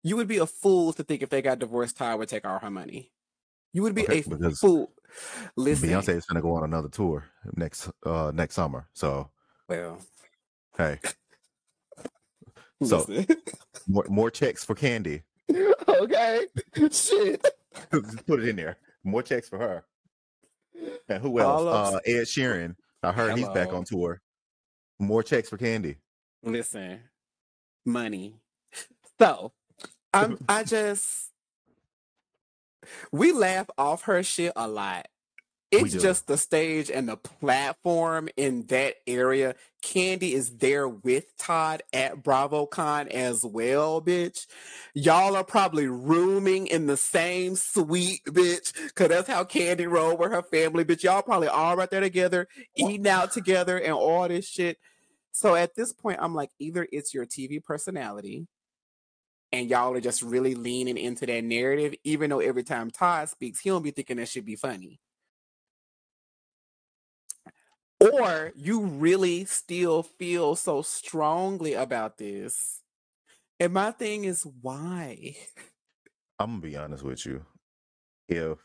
You would be a fool to think if they got divorced, Ty would take all her money. You would be Okay, a fool. Listen, Beyonce is gonna go on another tour next uh next summer. So well, hey, So- more more checks for Kandi. Okay, shit. Just Put it in there. More checks for her. And who else? Uh Ed Sheeran. I heard he's back on tour. More checks for Kandi. Listen, money. So, I'm. I just we laugh off her shit a lot. It's just the stage and the platform in that area. Kandi is there with Todd at BravoCon as well, bitch. Y'all are probably rooming in the same suite, bitch. Cause that's how Kandi roll with her family, bitch. Y'all probably all right there together, eating out together and all this shit. So at this point, I'm like, either it's your TV personality, and y'all are just really leaning into that narrative, even though every time Todd speaks, he don't be thinking that should be funny. Or you really still feel so strongly about this. And my thing is, why? I'm gonna be honest with you. If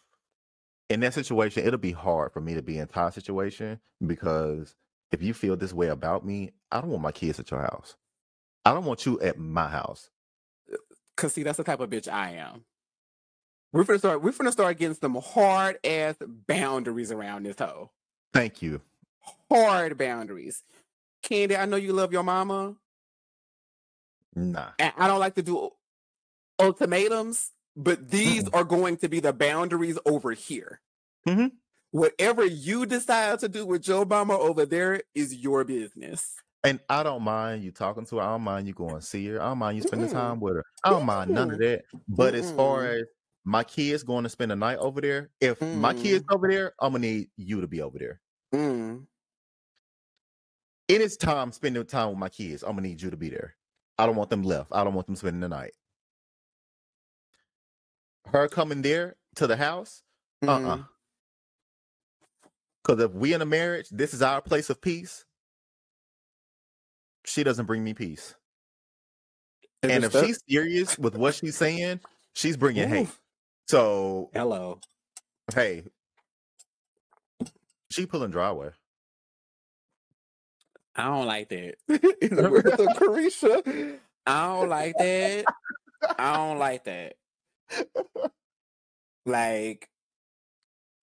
in that situation, it'll be hard for me to be in Ty's situation because if you feel this way about me, I don't want my kids at your house. I don't want you at my house. Uh, Cause see, that's the type of bitch I am. We're gonna start. We're gonna start getting some hard ass boundaries around this hoe. Thank you. Hard boundaries. Kandi, I know you love your mama, Nah. and I don't like to do ultimatums. but these are going to be the boundaries over here. Mhm. Whatever you decide to do with Joe mama over there is your business. And I don't mind you talking to her. I don't mind you going to see her. I don't mind you spending Mm-mm. time with her. I don't mind none of that. But as far as my kids going to spend the night over there, if my kids over there, I'm gonna need you to be over there. Mm. It is time spending time with my kids. I'm gonna need you to be there. I don't want them left. I don't want them spending the night. Her coming there to the house, uh uh Mm. Because if we in a marriage, this is our place of peace. She doesn't bring me peace. If and if she's serious with what she's saying, she's bringing hate. So hello. hey, she pulling driveway. I don't like that. In the words of Carisha, I don't like that. I don't like that. Like,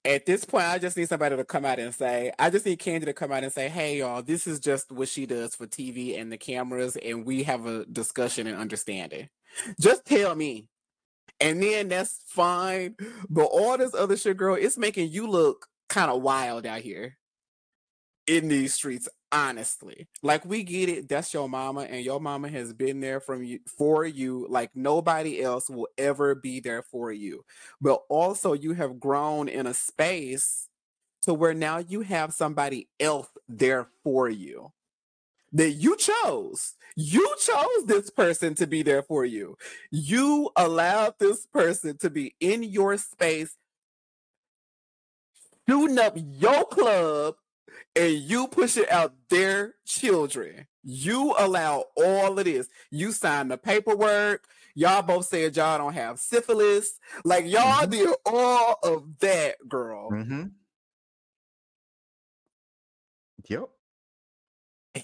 at this point, I just need somebody to come out and say, I just need Kandi to come out and say, hey, y'all, this is just what she does for TV and the cameras, and we have a discussion and understanding. Just tell me. And then that's fine. But all this other shit, girl, it's making you look kind of wild out here in these streets honestly like we get it that's your mama and your mama has been there from you for you like nobody else will ever be there for you. But also you have grown in a space to where now you have somebody else there for you. That you chose you chose this person to be there for you. You allowed this person to be in your space shooting up your club and you pushing out their children. You allow all of this. You sign the paperwork. Y'all both said y'all don't have syphilis. Like y'all Mhm. did all of that, girl. Mm-hmm. Yep.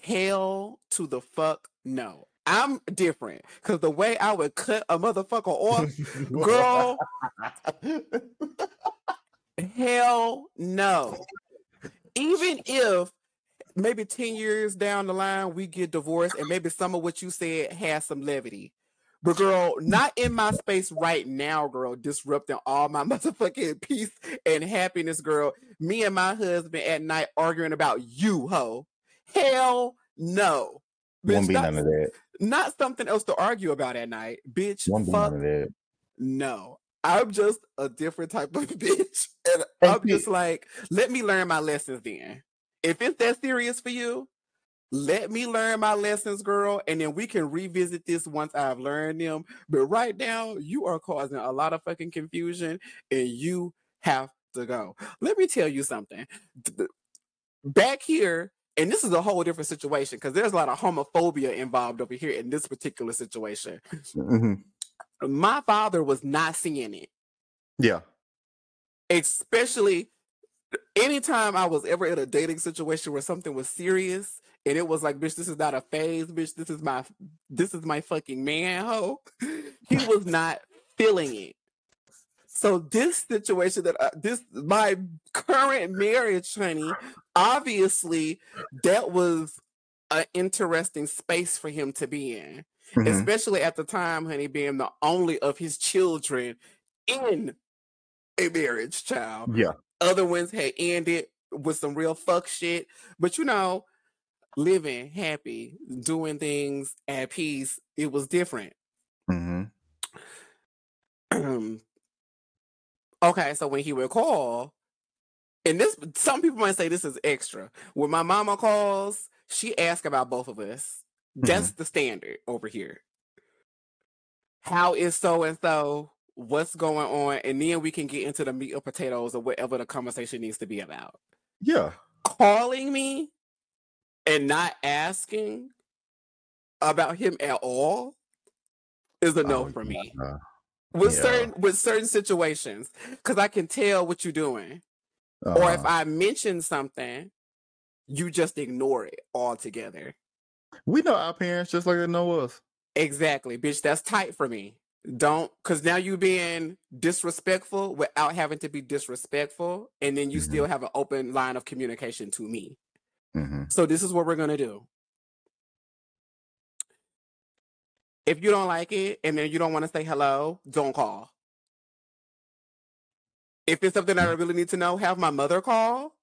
Hell to the fuck no. I'm different because the way I would cut a motherfucker off, girl, hell no. Even if maybe 10 years down the line we get divorced and maybe some of what you said has some levity. But girl, not in my space right now, girl, disrupting all my motherfucking peace and happiness, girl. Me and my husband at night arguing about you, ho. Hell no. Won't be not, none of that. not something else to argue about at night. Bitch, Won't be none of that. no. I'm just a different type of bitch. And And I'm see- just like, let me learn my lessons then. If it's that serious for you, let me learn my lessons, girl, and then we can revisit this once I've learned them. But right now, you are causing a lot of fucking confusion and you have to go. Let me tell you something. Back here, and this is a whole different situation because there's a lot of homophobia involved over here in this particular situation. Mhm. My father was not seeing it. Yeah. Especially anytime I was ever in a dating situation where something was serious and it was like, bitch, this is not a phase, bitch, this is my this is my fucking man ho. He was not feeling it. So this situation that I, this my current marriage, honey, obviously that was an interesting space for him to be in Mhm. especially at the time, honey, being the only of his children in a marriage child. Yeah. Other ones had ended with some real fuck shit. But you know, living happy, doing things at peace, it was different. hmm okay, so when he would call, and this some people might say this is extra. When my mama calls, she asks about both of us. That's the standard over here. How is so and so? What's going on? And then we can get into the meat or potatoes or whatever the conversation needs to be about. Yeah. Calling me and not asking about him at all is a no Oh, for me. yeah. With Yeah. certain with certain situations, because I can tell what you're doing. Or if Uh, I mention something, you just ignore it altogether. we know our parents just like they know us. Exactly, bitch. That's tight for me. Don't, because now you being disrespectful without having to be disrespectful, and then you Mhm. still have an open line of communication to me. hmm So this is what we're gonna do. If you don't like it, and then you don't want to say hello, don't call. if it's something that I really need to know, have my mother call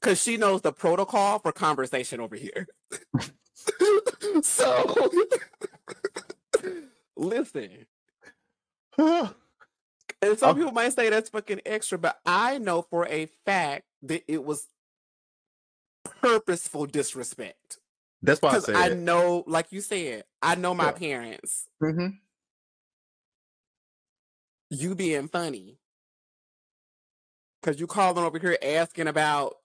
because she knows the protocol for conversation over here. so, listen. And some Okay. people might say that's fucking extra, but I know for a fact that it was purposeful disrespect. That's why I said. I know, like you said, I know my Yeah. parents. Mhm. You being funny. Because you calling over here asking about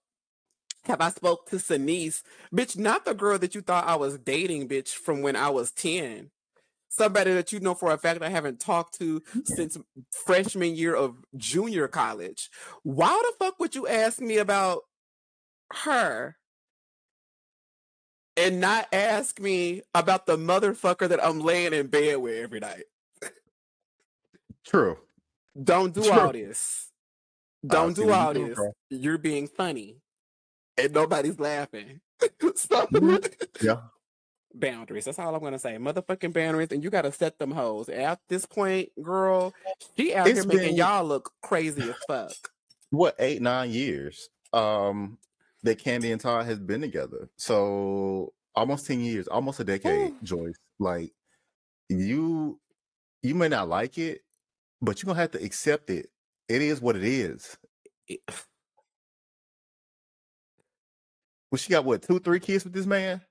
have I spoke to Sanice? Bitch, not the girl that you thought I was dating, bitch, from when I was 10. Somebody that you know for a fact I haven't talked to since freshman year of junior college. Why the fuck would you ask me about her and not ask me about the motherfucker that I'm laying in bed with every night? True. Don't do True. all this. Don't see do all this. You're being funny. And nobody's laughing. so Mhm. Yeah. Boundaries. That's all I'm gonna say. Motherfucking boundaries, and you gotta set them hoes. At this point, girl, she out It's here making y'all look crazy as fuck. What eight nine years? Um, that Kandi and Todd has been together. So almost ten years, almost a decade. Ooh. Joyce, like you, you may not like it, but you're gonna have to accept it. It is what it is. Well, she got what two, three kids with this man?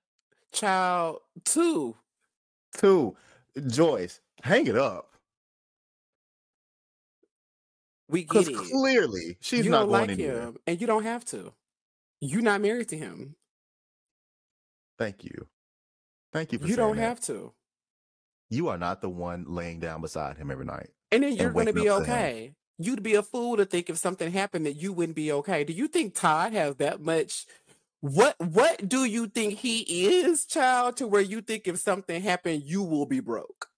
Child two. Two. Joyce, hang it up. We get it. clearly she's you not going like anywhere. him, and you don't have to. You're not married to him. Thank you. Thank you for You don't that. have to. You are not the one laying down beside him every night. And then you're going to be okay. You'd be a fool to think if something happened that you wouldn't be okay. Do you think Todd has that much? What What do you think he is, child, to where you think if something happened, you will be broke?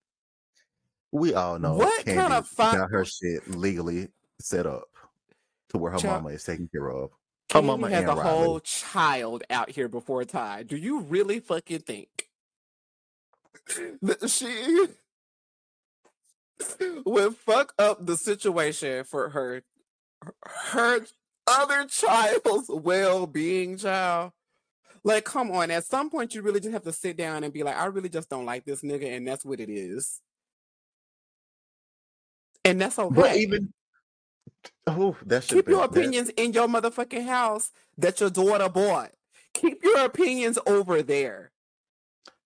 We all know What kind Kandi of fi- got her shit legally set up to where her Child- mama is taken care of. Her Kandi mama has and a Riley. whole child out here before Todd. Do you really fucking think that she would fuck up the situation for her her other child's well-being, child? Like, come on. At some point, you really just have to sit down and be like, I really just don't like this nigga, and that's what it is. And that's okay. But even oh, that Keep your opinions in your motherfucking house that your daughter bought. Keep your opinions over there.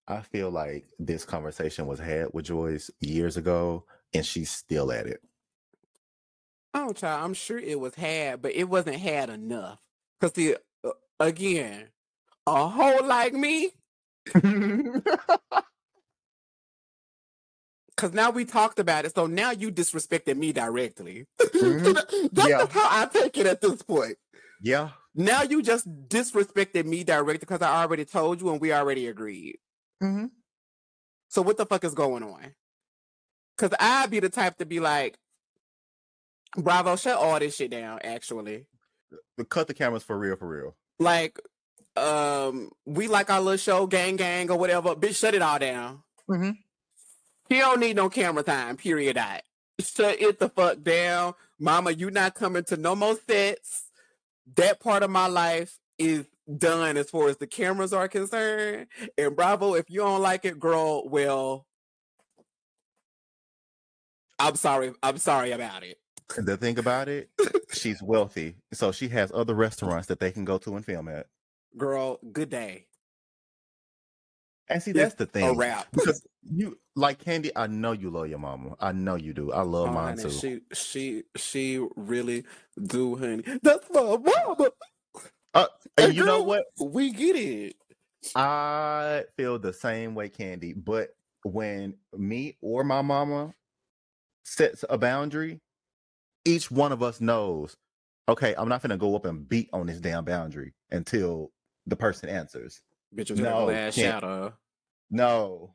I feel like this conversation was had with Joyce years ago, and she's still at it. Oh, child, I'm sure it was had, but it wasn't had enough. Because, the uh, again, a hoe like me, because now we talked about it. So now you disrespected me directly. Mhm. That's Yeah. how I take it at this point. yeah, Now you just disrespected me directly because I already told you and we already agreed. Mhm. So what the fuck is going on? Because I'd be the type to be like, Bravo, shut all this shit down, actually. But cut the cameras for real, for real. Like, um, we like our little show, gang gang or whatever. Bitch, shut it all down. Mhm. He don't need no camera time, period. I shut it the fuck down. Mama, you not coming to no more sets. That part of my life is done as far as the cameras are concerned. And Bravo, if you don't like it, girl, well, I'm sorry. I'm sorry about it. And the thing about it, she's wealthy, so she has other restaurants that they can go to and film at. Girl, good day. And see, that's the thing. A wrap. Because you like Kandi, I know you love your mama. I know you do. I love Oh, mine honey, too. she she she really do, honey. That's my mama. Uh, and you know what? We get it. I feel the same way, Kandi. But when me or my mama sets a boundary, each one of us knows, okay, I'm not gonna go up and beat on this damn boundary until the person answers. Bitch was No, no, glass can't. shadow. No.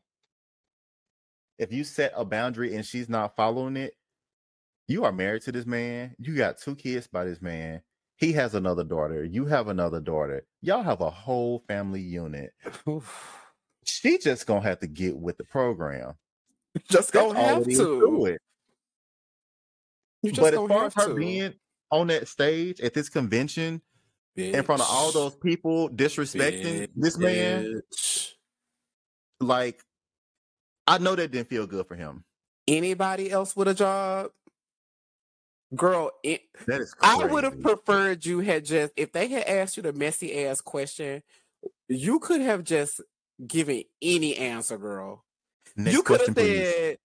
If you set a boundary and she's not following it, you are married to this man. You got two kids by this man. He has another daughter. You have another daughter. Y'all have a whole family unit. She just gonna have to get with the program. just gonna have to to. it. You just But as far as her to. being on that stage at this convention in front of all those people disrespecting this man, Bitch. like I know that didn't feel good for him. Anybody else with a job? Girl, it, That is I would have preferred you had just if they had asked you the messy ass question, you could have just given any answer, girl. Next you could have please. said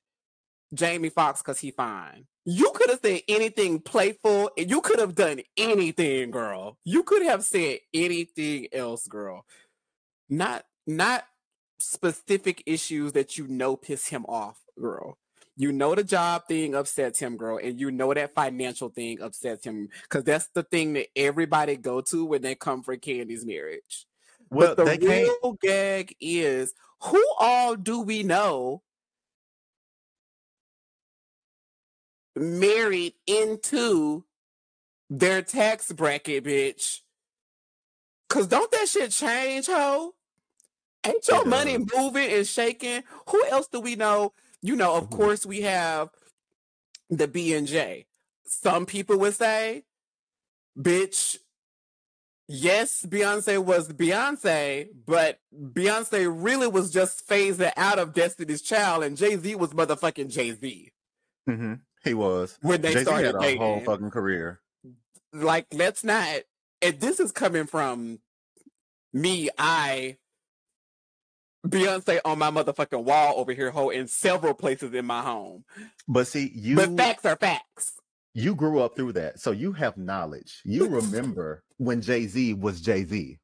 Jamie Foxx because he fine. You could have said anything playful. and You could have done anything, girl. You could have said anything else, girl. Not not specific issues that you know piss him off, girl. You know the job thing upsets him, girl, and you know that financial thing upsets him because that's the thing that everybody go to when they come for Kandi's marriage. Well, but the they can't. real gag is who all do we know married into their tax bracket, bitch? Cause don't that shit change, ho? Ain't your money moving and shaking? Who else do we know? You know, of Mhm. course, we have the B and J. Some people would say, bitch, yes, Beyonce was Beyonce, but Beyonce really was just phasing out of Destiny's Child, and Jay Z was motherfucking Jay Z hmm He was. when they Jay-Z started had a whole fucking career. Like, let's not. And this is coming from me, I. Beyonce on my motherfucking wall over here, ho, in several places in my home. But see, you but facts are facts. you grew up through that, so you have knowledge. You remember when Jay Z was Jay Z.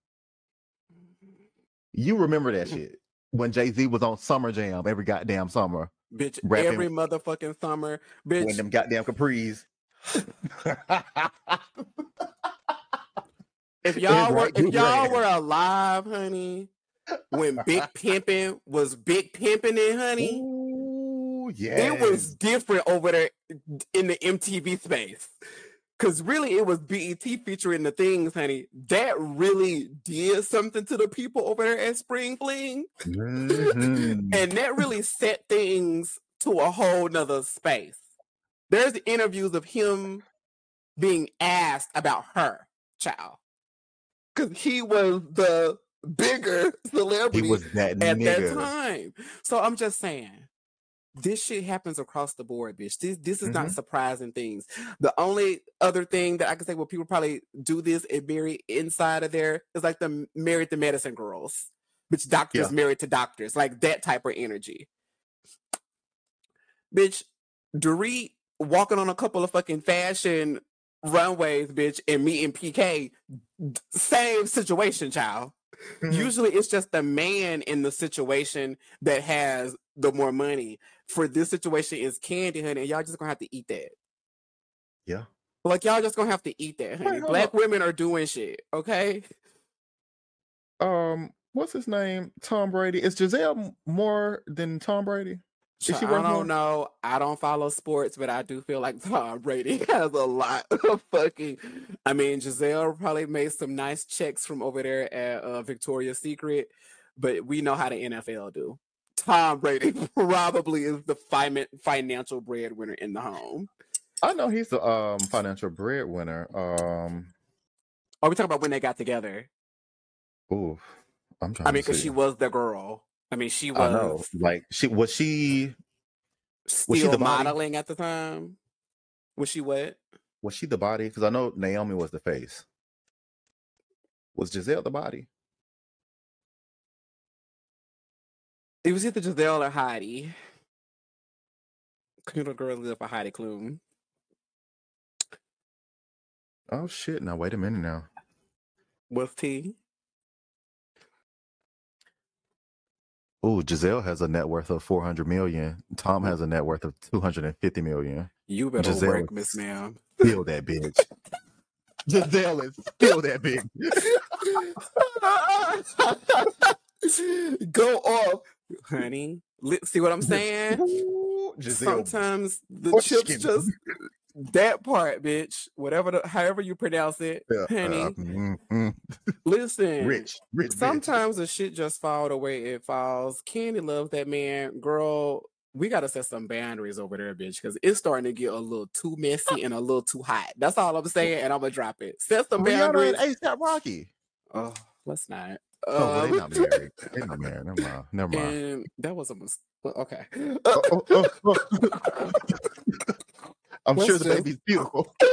You remember that shit when Jay Z was on Summer Jam every goddamn summer Bitch, Rapping- every motherfucking summer. Bitch. When them goddamn capris. if y'all were if y'all were alive, honey, when Big Pimpin' was Big Pimpin' it, honey, Ooh, yeah. it was different over there in the MTV space. Cause really it was BET featuring the things, honey. That really did something to the people over there at Spring Fling. Mhm. And that really set things to a whole nother space. There's interviews of him being asked about her child. Cause he was the bigger celebrity he was that at that time. So I'm just saying, this shit happens across the board, bitch. This this is not Mhm. surprising things. The only other thing that I can say, well, people probably do this and marry inside of there is like the married to medicine girls, which doctors Yeah. married to doctors, like that type of energy. Bitch, Dorit walking on a couple of fucking fashion runways, bitch, and meeting PK, same situation, child. Mhm. Usually it's just the man in the situation that has the more money. For this situation is Kandi, honey, and y'all just gonna have to eat that. Yeah. Like y'all just gonna have to eat that, honey. Wait, Black up. women are doing shit, okay? Um, what's his name? Tom Brady. Is Gisele more than Tom Brady? Is she I worth more? don't know. I don't follow sports, but I do feel like Tom Brady has a lot of fucking. I mean, Gisele probably made some nice checks from over there at uh, Victoria's Secret, but we know how the NFL do. Tom Brady probably is the fi- financial breadwinner in the home. I know he's the um financial breadwinner. Um, Are we talking about when they got together? ooh, I'm trying. I mean, because she was the girl. I mean, she I know. was Like she was she Was she still the body? modeling at the time. Was she what? was she the body? Because I know Naomi was the face. Was Gisele the body? It was either Gisele or Heidi. Little girl live for Heidi Klum. Oh shit! Now wait a minute now. What's T? Ooh, Gisele has a net worth of 400 million. Tom has a net worth of 250 million. You better Gisele work, is- Miss Ma'am. Steal that bitch. Gisele is steal that bitch. Go off, honey. See what I'm saying? Sometimes the chips just that part, bitch. Whatever, the, however you pronounce it, Yeah, honey. uh, mm, mm. listen, rich, rich. bitch. Sometimes the shit just fall the way it falls. Kandi loves that man. Girl, we gotta set some boundaries over there, bitch, because it's starting to get a little too messy and a little too hot. That's all I'm saying, and I'm gonna drop it. Set some boundaries. ASAP Rocky. Oh, let's not. Oh, well, Um, they not married. they're not married. Never mind. Never mind. and that was a mistake. Okay. Oh, oh, oh. I'm Let's sure the just- baby's beautiful.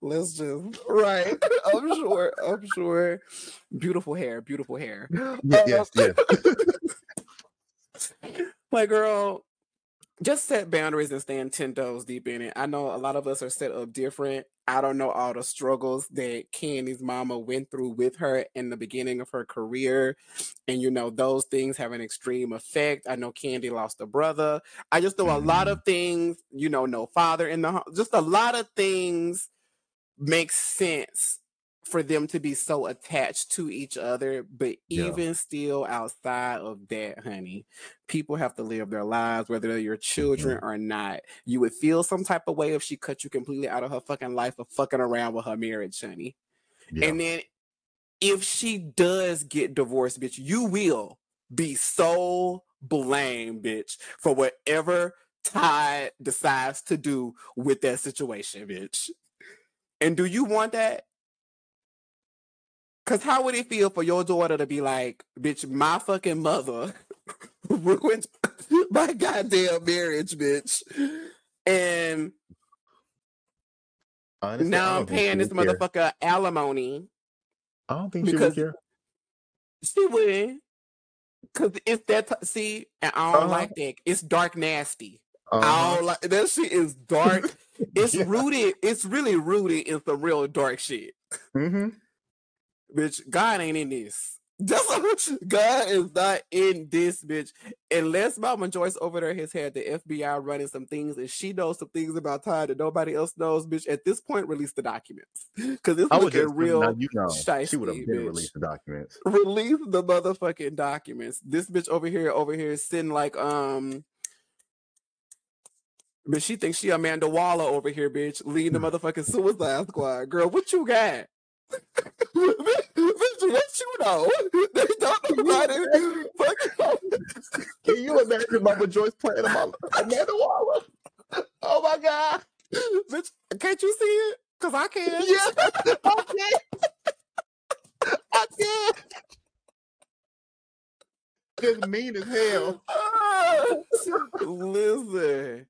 Let's just right. I'm sure. I'm sure. Beautiful hair. Beautiful hair. Yeah, yes, yes. Like, girl, just set boundaries and stand ten toes deep in it. I know a lot of us are set up different. I don't know all the struggles that Kandi's mama went through with her in the beginning of her career. And you know, those things have an extreme effect. I know Kandi lost a brother. I just know a lot mm-hmm. of things, you know, no father in the home. Just a lot of things make sense for them to be so attached to each other. But Yeah. even still, outside of that, honey, people have to live their lives, whether they're your children mm-hmm. or not. You would feel some type of way if she cut you completely out of her fucking life of fucking around with her marriage, honey. Yeah. And then if she does get divorced, bitch, you will be so blamed, bitch, for whatever Ty decides to do with that situation, bitch. And do you want that? Cause how would it feel for your daughter to be like, bitch, my fucking mother ruined my goddamn marriage, bitch. And Honestly, now I'm paying this would care. motherfucker alimony. I don't think she would care. She would. Cause it's that t- see, and I don't Uh-huh. like that. It's dark nasty. I Uh-huh. don't like that shit is dark. it's Yeah. rooted, it's really rooted in some real dark shit. Mhm. Bitch, God ain't in this. That's what- God is not in this bitch. Unless Mama Joyce over there has had the FBI running some things and she knows some things about Ty that nobody else knows, bitch. At this point, release the documents. Because it's I was looking real. you know she would have shiesty, been released the documents. release the motherfucking documents. This bitch over here, over here is sitting like um. But she thinks she Amanda Waller over here, bitch, leading the motherfucking Suicide Squad. Girl, what you got? Bitch, what you know? They don't know about it. Fucking- Can you imagine Mama Joyce playing Amanda Amanda Waller? Oh my god! bitch, can't you see it? Cause I can. Yeah, I can. I can. Just mean as hell. Listen,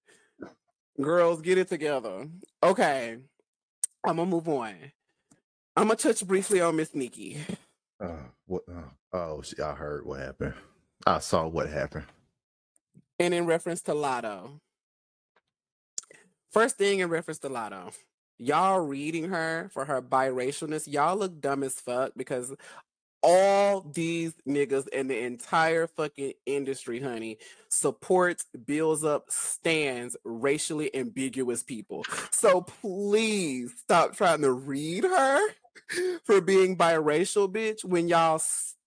girls, get it together. Okay, I'm gonna move on. I'm gonna touch briefly on Miss Nicki. Uh, what? Uh, oh, she, I heard what happened. I saw what happened. And in reference to Latto. First thing in reference to Latto. Y'all reading her for her biracialness, y'all look dumb as fuck because all these niggas in the entire fucking industry, honey, supports, builds up, stands racially ambiguous people. So please stop trying to read her for being biracial, bitch, when y'all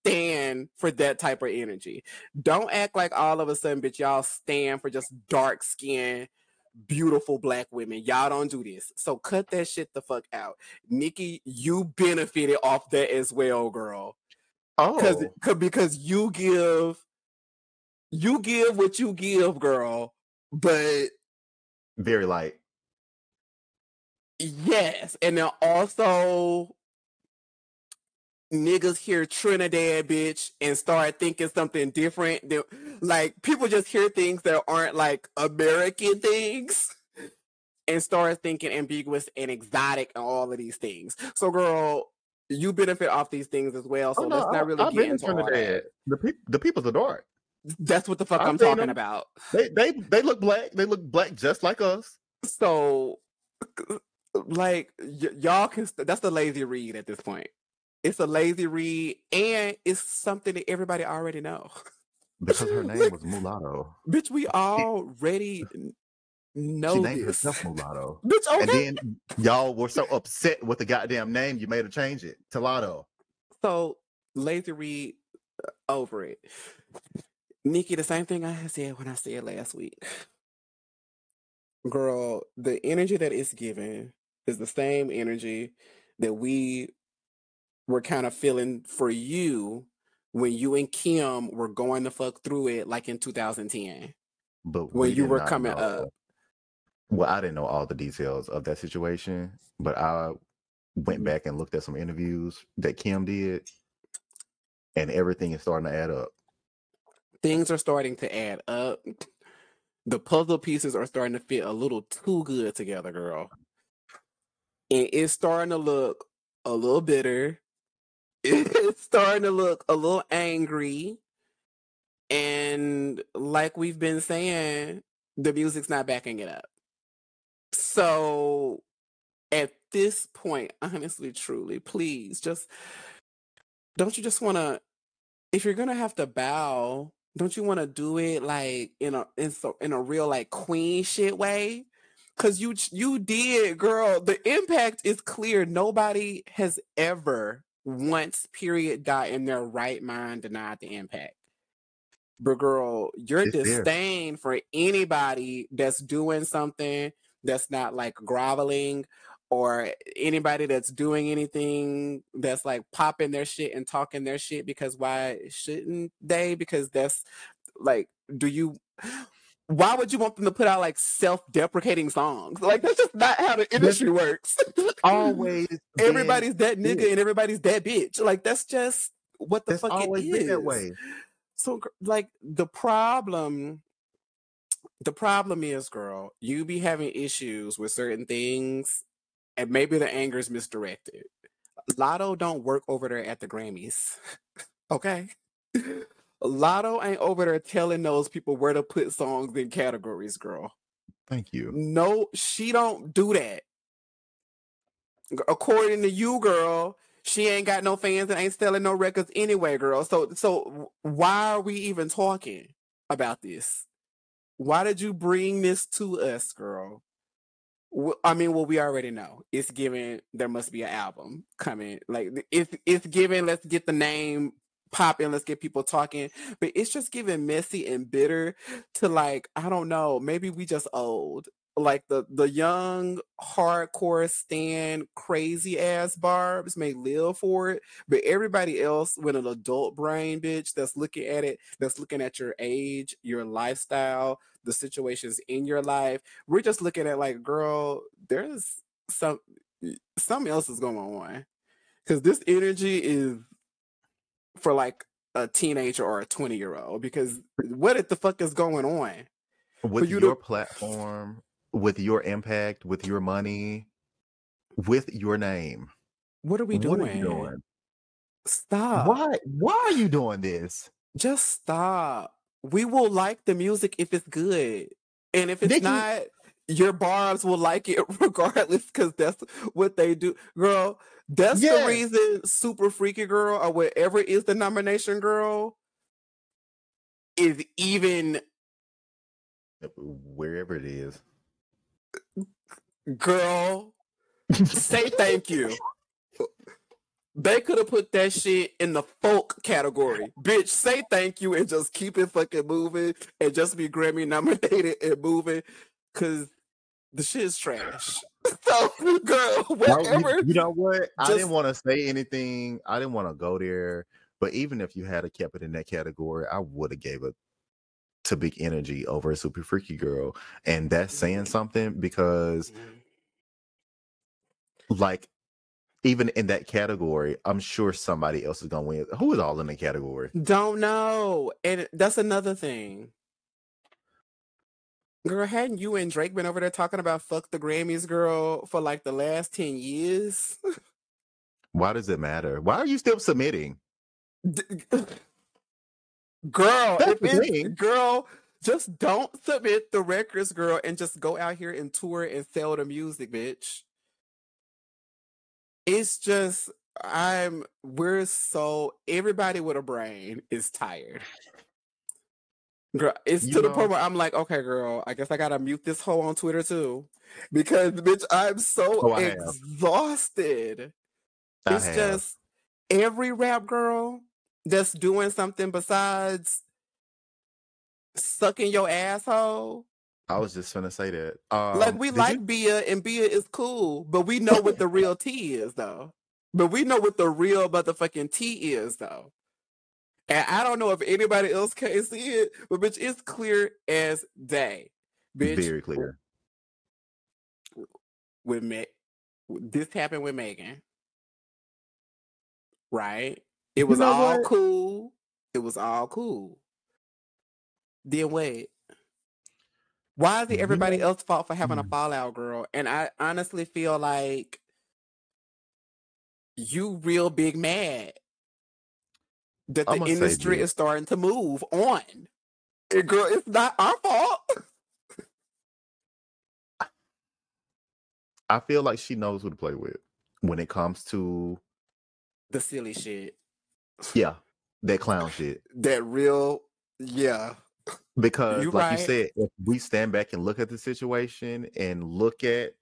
stand for that type of energy. Don't act like all of a sudden, bitch, y'all stand for just dark skin, beautiful black women. Y'all don't do this. So cut that shit the fuck out. Nicki, you benefited off that as well, girl. Cause, Oh, cause because you give you give what you give, girl. But very light. Yes, and then also niggas hear Trinidad bitch and start thinking something different. They- like people just hear things that aren't like American things and start thinking ambiguous and exotic and all of these things. So girl, you benefit off these things as well. Oh, so oh, no, let's not really I've get into. Trinidad. The people, the people's dark. That's what the fuck I've I'm talking them. about. They, they, they look black. They look black just like us. So, like, y- y'all can. St- that's the lazy read at this point. It's a lazy read, and it's something that everybody already know. Because her name Like- was Mulatto. Bitch, we already know She named this. herself Mulatto. Bitch, okay. And then y'all were so upset with the goddamn name, you made her change it to Latto. So, lazy read uh, over it. Nicki, the same thing I had said when I said last week. Girl, the energy that it's given is the same energy that we were kind of feeling for you when you and Kim were going to fuck through it like in 2010 But when we you were coming know- up. Well, I didn't know all the details of that situation, but I went Mhm. back and looked at some interviews that Kim did, and everything is starting to add up. Things are starting to add up. The puzzle pieces are starting to fit a little too good together, girl. And it's starting to look a little bitter. It's starting to look a little angry. And like we've been saying, the music's not backing it up. So at this point, honestly, truly, please just don't you just want to if you're gonna have to bow, don't you want to do it like in a in so in a real like queen shit way? Cause you you did, girl. The impact is clear. Nobody has ever once period got in their right mind denied the impact. But girl, your It's there. disdain for anybody that's doing something that's not like groveling or anybody that's doing anything that's like popping their shit and talking their shit because why shouldn't they? Because that's like, do you why would you want them to put out like self-deprecating songs? Like that's just not how the industry works. Always, everybody's that nigga and everybody's that bitch. Like that's just what the that's fuck always it is. that way. So like the problem the problem is girl, you be having issues with certain things and maybe the anger is misdirected. Latto don't work over there at the Grammys. okay? Latto ain't over there telling those people where to put songs in categories, girl. Thank you. No, she don't do that. According to you, girl, she ain't got no fans and ain't selling no records anyway, girl. So, so why are we even talking about this? Why did you bring this to us, girl? I mean, well, we already know it's given. There must be an album coming. Like it's it's given. Let's get the name popping. Let's get people talking. But it's just given messy and bitter to like I don't know. Maybe we just old. Like the the young hardcore stand crazy ass barbs may live for it, but everybody else with an adult brain, bitch, that's looking at it, that's looking at your age, your lifestyle, the situations in your life, we're just looking at like, girl, there's some something else is going on. Cause this energy is for like a teenager or a 20 year old. Because what the fuck is going on? With you to- your platform, with your impact, with your money, with your name. What are we What doing? are you doing? Stop. Why? Why are you doing this? Just stop. We will like the music if it's good. And if it's Nicki- not, your barbs will like it regardless because that's what they do. Girl, that's the reason Super Freaky Girl or whatever is the nomination, girl, is even, Wherever it is. girl, say thank you. They could have put that shit in the folk category. Bitch, say thank you and just keep it fucking moving and just be Grammy nominated and moving because the shit is trash. So, girl, whatever. you, you know what? I didn't want to say anything. I didn't want to go there. But even if you had a kept it in that category, I would have gave it to Big Energy over a Super Freaky Girl, and that's saying mm-hmm. something because, mm-hmm. like, even in that category, I'm sure somebody else is gonna win. Who is all in the category? Don't know. And that's another thing. Girl, hadn't you and Drake been over there talking about fuck the Grammys, girl, for like the last 10 years? Why does it matter? Why are you still submitting? D- girl, That's if the it's, thing. girl, just don't submit the records, girl, and just go out here and tour and sell the music, bitch. It's just I'm we're so everybody with a brain is tired. Girl, it's You to the point where I'm like, okay, girl, I guess I gotta mute this hoe on Twitter too. Because bitch, I'm so Oh, exhausted. I It's have. just every rap girl that's doing something besides sucking your asshole. I was just gonna say that. Um, like we like you- Bia and Bia is cool, but we know what the real tea is though. But we know what the real motherfucking tea is though. And I don't know if anybody else can see it, but bitch, it's clear as day. Bitch, Very clear. with me, this happened with Megan. Right? It was know all what? cool. It was all cool. Then wait. Why is it everybody else fault for having a Mm. fallout, girl? And I honestly feel like you real big mad that the industry is starting to move on. And girl, it's not our fault. I feel like she knows who to play with when it comes to The silly shit. yeah, that clown shit. That real, yeah. Because You like you said, if we stand back and look at the situation and look at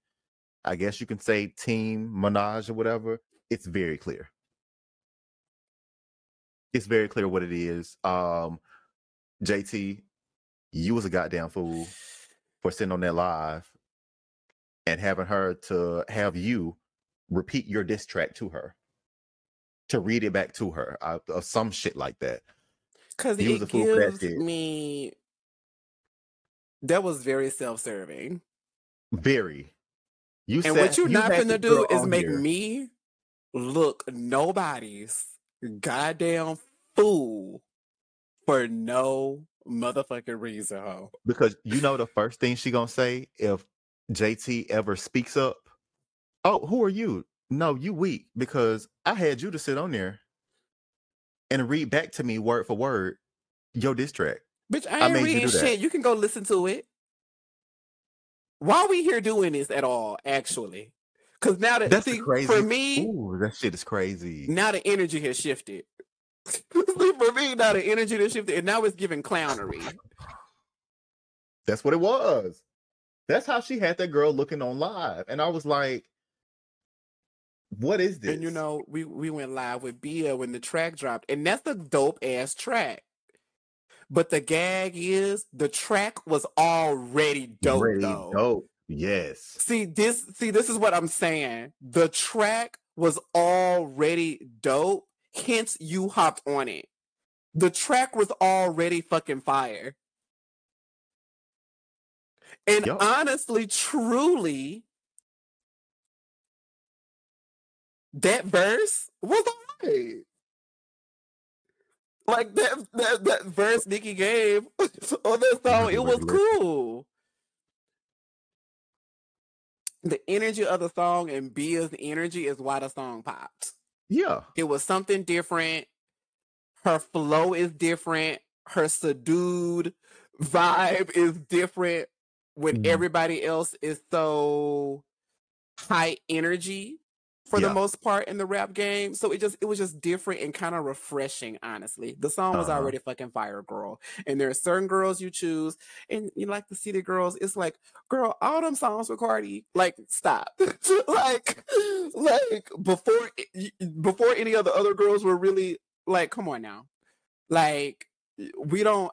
I guess you can say team Minaj or whatever, it's very clear. It's very clear what it is. Um JT, you was a goddamn fool for sitting on that live and having her to have you repeat your diss track to her to read it back to her uh, or some shit like that Because was it a fool that gives me. That was very self serving. very you And sat- what you're you not gonna do is make here. me look nobody's goddamn fool for no motherfucking reason, ho. because you know the first thing she gonna say if JT ever speaks up. Oh, who are you? No, you weak because I had you to sit on there and read back to me word for word your diss track. Bitch, I I ain't you reading that. shit. You can go listen to it. Why are we here doing this at all, actually? Because now that That's see, crazy. for me, Ooh, that shit is crazy. now the energy has shifted. For me, now the energy has shifted, and now it's giving clownery. That's what it was. That's how she had that girl looking on live, and I was like, "What is this?" And you know, we we went live with Bia when the track dropped, and that's a dope ass track. But the gag is the track was already dope Ready, though. dope. Yes. See this see this is what I'm saying. The track was already dope, hence you hopped on it. The track was already fucking fire. And Yup. honestly, truly, that verse was alright. Like that, that that verse Nicki gave on that song, it was cool. The energy of the song and Bia's energy is why the song popped. Yeah. It was something different. Her flow is different. Her subdued vibe is different when Mhm. everybody else is so high energy for the most part in the rap game. So it just it was just different and kind of refreshing, honestly. The song was Uh-huh. already fucking fire, girl. And there are certain girls you choose, and you like to see the girls. It's like, girl, all them songs with Cardi, like, stop. like, like before before any of the other girls were really like, come on now. Like, we don't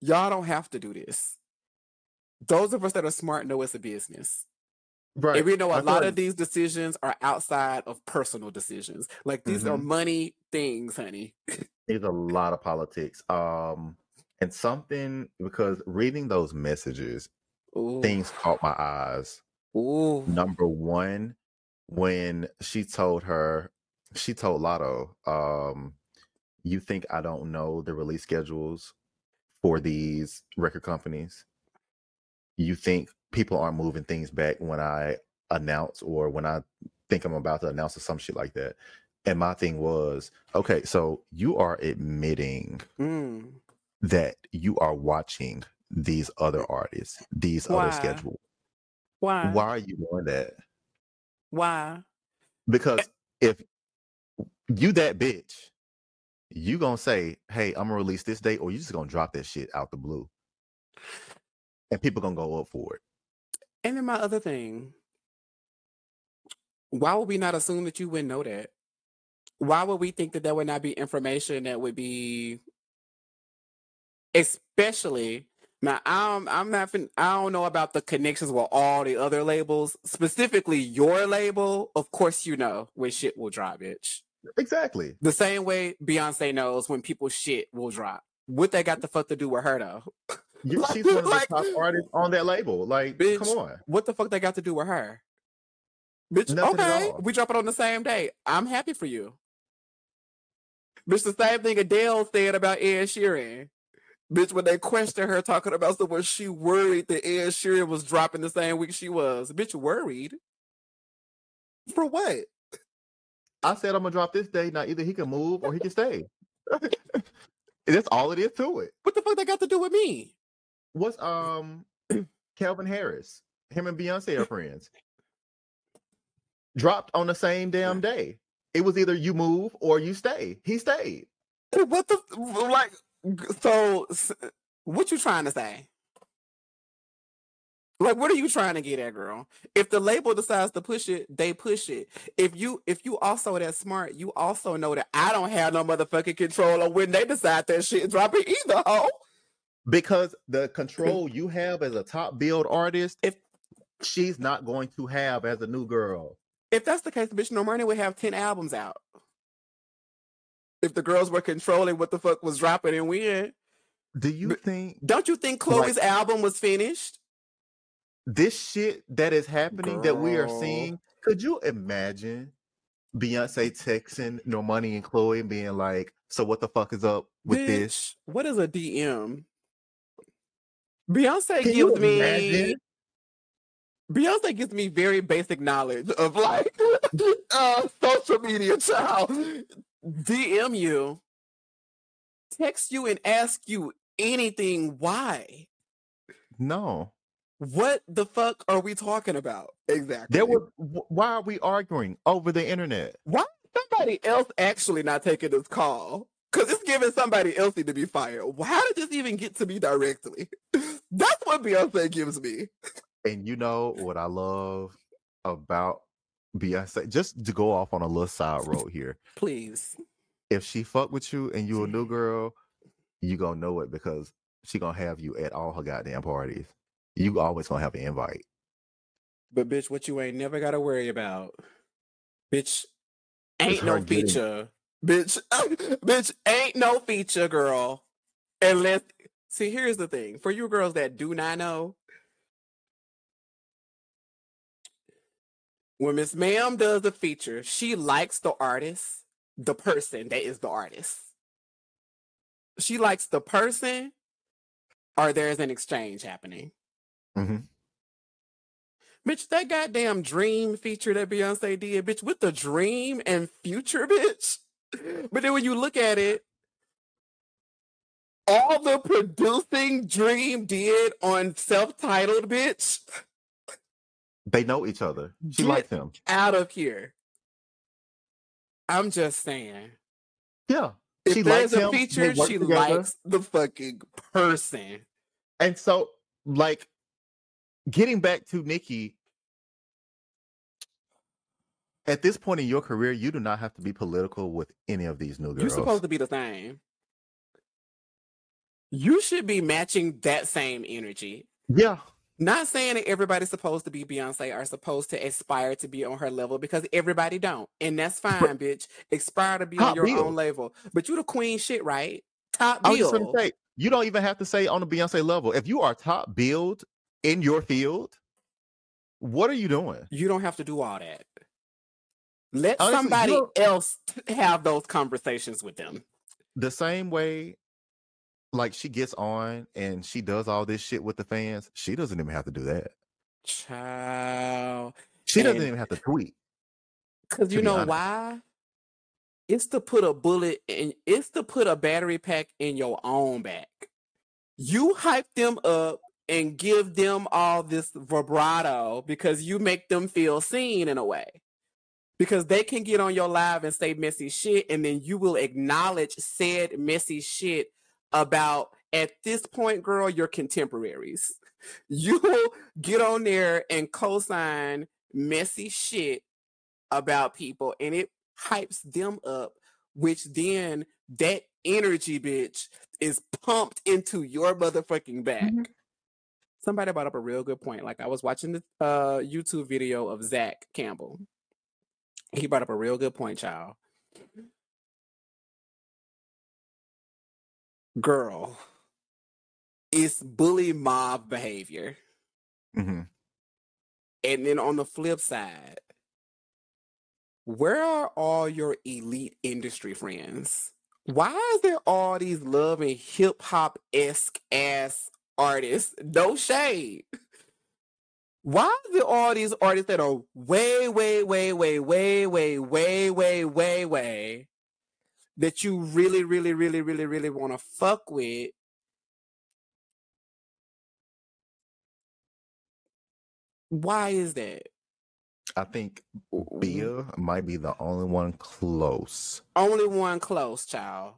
y'all don't have to do this. Those of us that are smart know it's a business. Right. And we know a I lot of these decisions are outside of personal decisions. Like these are Mhm. money things, honey. There's a lot of politics. Um, and something because reading those messages, Ooh. things caught my eyes. Ooh. Number one, when she told her, she told Latto, um, you think I don't know the release schedules for these record companies? You think people aren't moving things back when I announce or when I think I'm about to announce or some shit like that? And my thing was, okay, so you are admitting Mm. that you are watching these other artists, these Why? other schedules. Why? Why are you doing that? Why? Because if you that bitch, you gonna say, "Hey, I'm gonna release this date," or you just gonna drop that shit out the blue, and people gonna go up for it. And then my other thing. Why would we not assume that you wouldn't know that? Why would we think that there would not be information that would be, especially now? I'm I'm not. fin- I don't know about the connections with all the other labels. Specifically, your label. Of course, you know when shit will drop, bitch. Exactly. The same way Beyonce knows when people shit will drop. What they got the fuck to do with her though? You, Like- she's one of the like- top artists on that label. Like, Bitch, come on. What the fuck they got to do with her? Bitch, Nothing okay, we drop it on the same day. I'm happy for you. Bitch, the same thing Adele said about Ed Sheeran. Bitch, when they questioned her talking about the was she worried that Ed Sheeran was dropping the same week she was. Bitch, worried? For what? I said I'm gonna drop this day. Now either he can move or he can stay. That's all it is to it. What the fuck they got to do with me? What's um Calvin Harris? Him and Beyonce are friends. Dropped on the same damn day. It was either you move or you stay. He stayed. What the like? So, what you trying to say? Like, what are you trying to get at, girl? If the label decides to push it, they push it. If you, if you also that smart, you also know that I don't have no motherfucking control on when they decide that shit dropping either. Ho, Because the control you have as a top build artist, If- she's not going to have as a new girl. if that's the case, bitch, Normani would have ten albums out. If the girls were controlling what the fuck was dropping and when, Do you But- think don't you think Like- Chloe's album was finished? this shit that is happening that we are seeing? Could you imagine Beyonce texting Normani and Chloe and being like, "So what the fuck is up with this?" What is a DM? Beyonce Can gives me imagine? Beyonce gives me very basic knowledge of like uh social media child. DM you, text you and ask you anything. Why? No. What the fuck are we talking about? Exactly. There was. Why are we arguing over the internet? why somebody else actually not taking this call? Because it's giving somebody else to be fired. How did this even get to me directly? That's what Beyonce gives me. And you know what I love about Beyonce? Just to go off on a little side road here. Please. If she fuck with you and you a new mm-hmm. girl, you gonna know it because she gonna have you at all her goddamn parties. You always gonna have an invite. But bitch, what you ain't never gotta worry about. Bitch, ain't her no getting- feature. Bitch, bitch, ain't no feature, girl. Unless see, here's the thing. For you girls that do not know, when Miss Ma'am does the feature, she likes the artist, the person that is the artist. She likes the person, or there's an exchange happening. Mhm. Bitch, that goddamn dream feature that Beyonce did, bitch, with the dream and future, bitch. But then when you look at it, all the producing Dream did on self-titled, bitch, They know each other. She Get- likes him. out of here. I'm just saying. Yeah. If She there's likes a him, feature, she together. likes the fucking person. And so, like, getting back to Nicki, at this point in your career, you do not have to be political with any of these new girls. You're supposed to be the same. You should be matching that same energy. yeah. Not saying that everybody's supposed to be Beyonce or supposed to aspire to be on her level because everybody don't. And that's fine, bitch. Aspire to be on your bill. own level. But you the queen shit, right? Top I was just bill. gonna say, you don't even have to say on the Beyonce level. If you are top build in your field, what are you doing? You don't have to do all that. Let oh, Honestly, somebody don't- else have those conversations with them. The same way, like she gets on and she does all this shit with the fans, she doesn't even have to do that. Child. She doesn't even have to tweet. Because you know honest. why? It's to put a bullet in, it's to put a battery pack in your own back. You hype them up and give them all this vibrato because you make them feel seen in a way. Because they can get on your live and say messy shit, and then you will acknowledge said messy shit about, at this point, girl, your contemporaries. You will get on there and co sign messy shit about people and it hypes them up, which then that energy, bitch, is pumped into your motherfucking back. Mhm. Somebody brought up a real good point. Like I was watching the uh, YouTube video of Zach Campbell. He brought up a real good point, child. Girl, it's bully mob behavior. hmm And then on the flip side, where are all your elite industry friends? Why is there all these love and hip hop esque ass artists? No shade. Why is there all these artists that are way, way, way, way, way, way, way, way, way, way way that you really, really, really, really, really want to fuck with? Why is that? I think Bia might be the only one close. Only one close, child.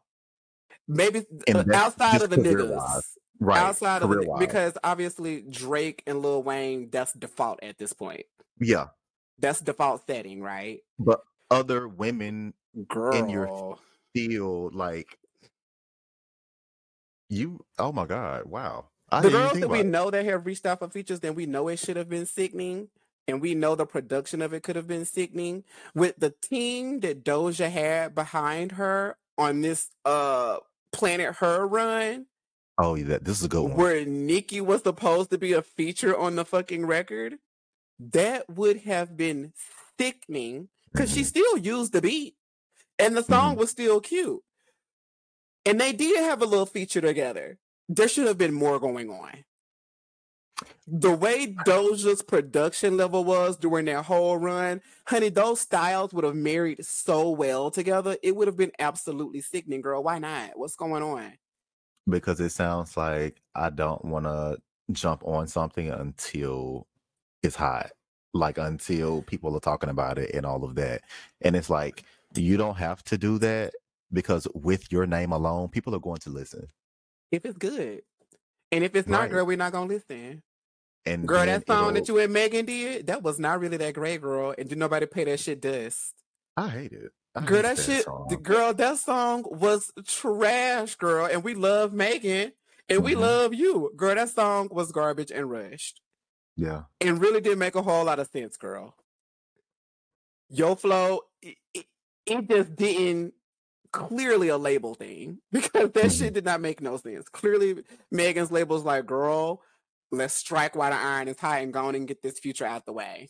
Maybe And uh, that's outside of the career-wise, niggas. Right. outside of the, because obviously Drake and Lil Wayne, that's default at this point. yeah. That's default setting, right? But other women Girl. In your- field like you oh my god, wow. I the girls that we it. know that have reached out for features, then we know it should have been sickening. And we know the production of it could have been sickening. With the team that Doja had behind her on this uh Planet Her run, Oh, yeah, that this is a good one. where Nicki was supposed to be a feature on the fucking record, that would have been sickening because she Mhm. still used the beat and the song Mm-hmm. was still cute. And they did have a little feature together. There should have been more going on. The way Doja's production level was during that whole run, honey, those styles would have married so well together. It would have been absolutely sickening, girl. Why not? What's going on? Because it sounds like I don't want to jump on something until it's hot, like until people are talking about it and all of that. And it's like you don't have to do that because with your name alone, people are going to listen. If it's good. And if it's not, Right. girl, we're not gonna listen. And Girl, that song that you and Megan did, that was not really that great, girl. And did nobody pay that shit dust? I hate it. Girl, hate that shit, song. the girl, that song was trash, girl. And we love Megan and we Mhm. love you. Girl, that song was garbage and rushed. yeah. And really didn't make a whole lot of sense, girl. Yo flow, it, it, it just didn't clearly a label thing because that Mhm. shit did not make no sense. Clearly, Megan's label's like, girl, let's strike while the iron is hot and go on and get this future out the way.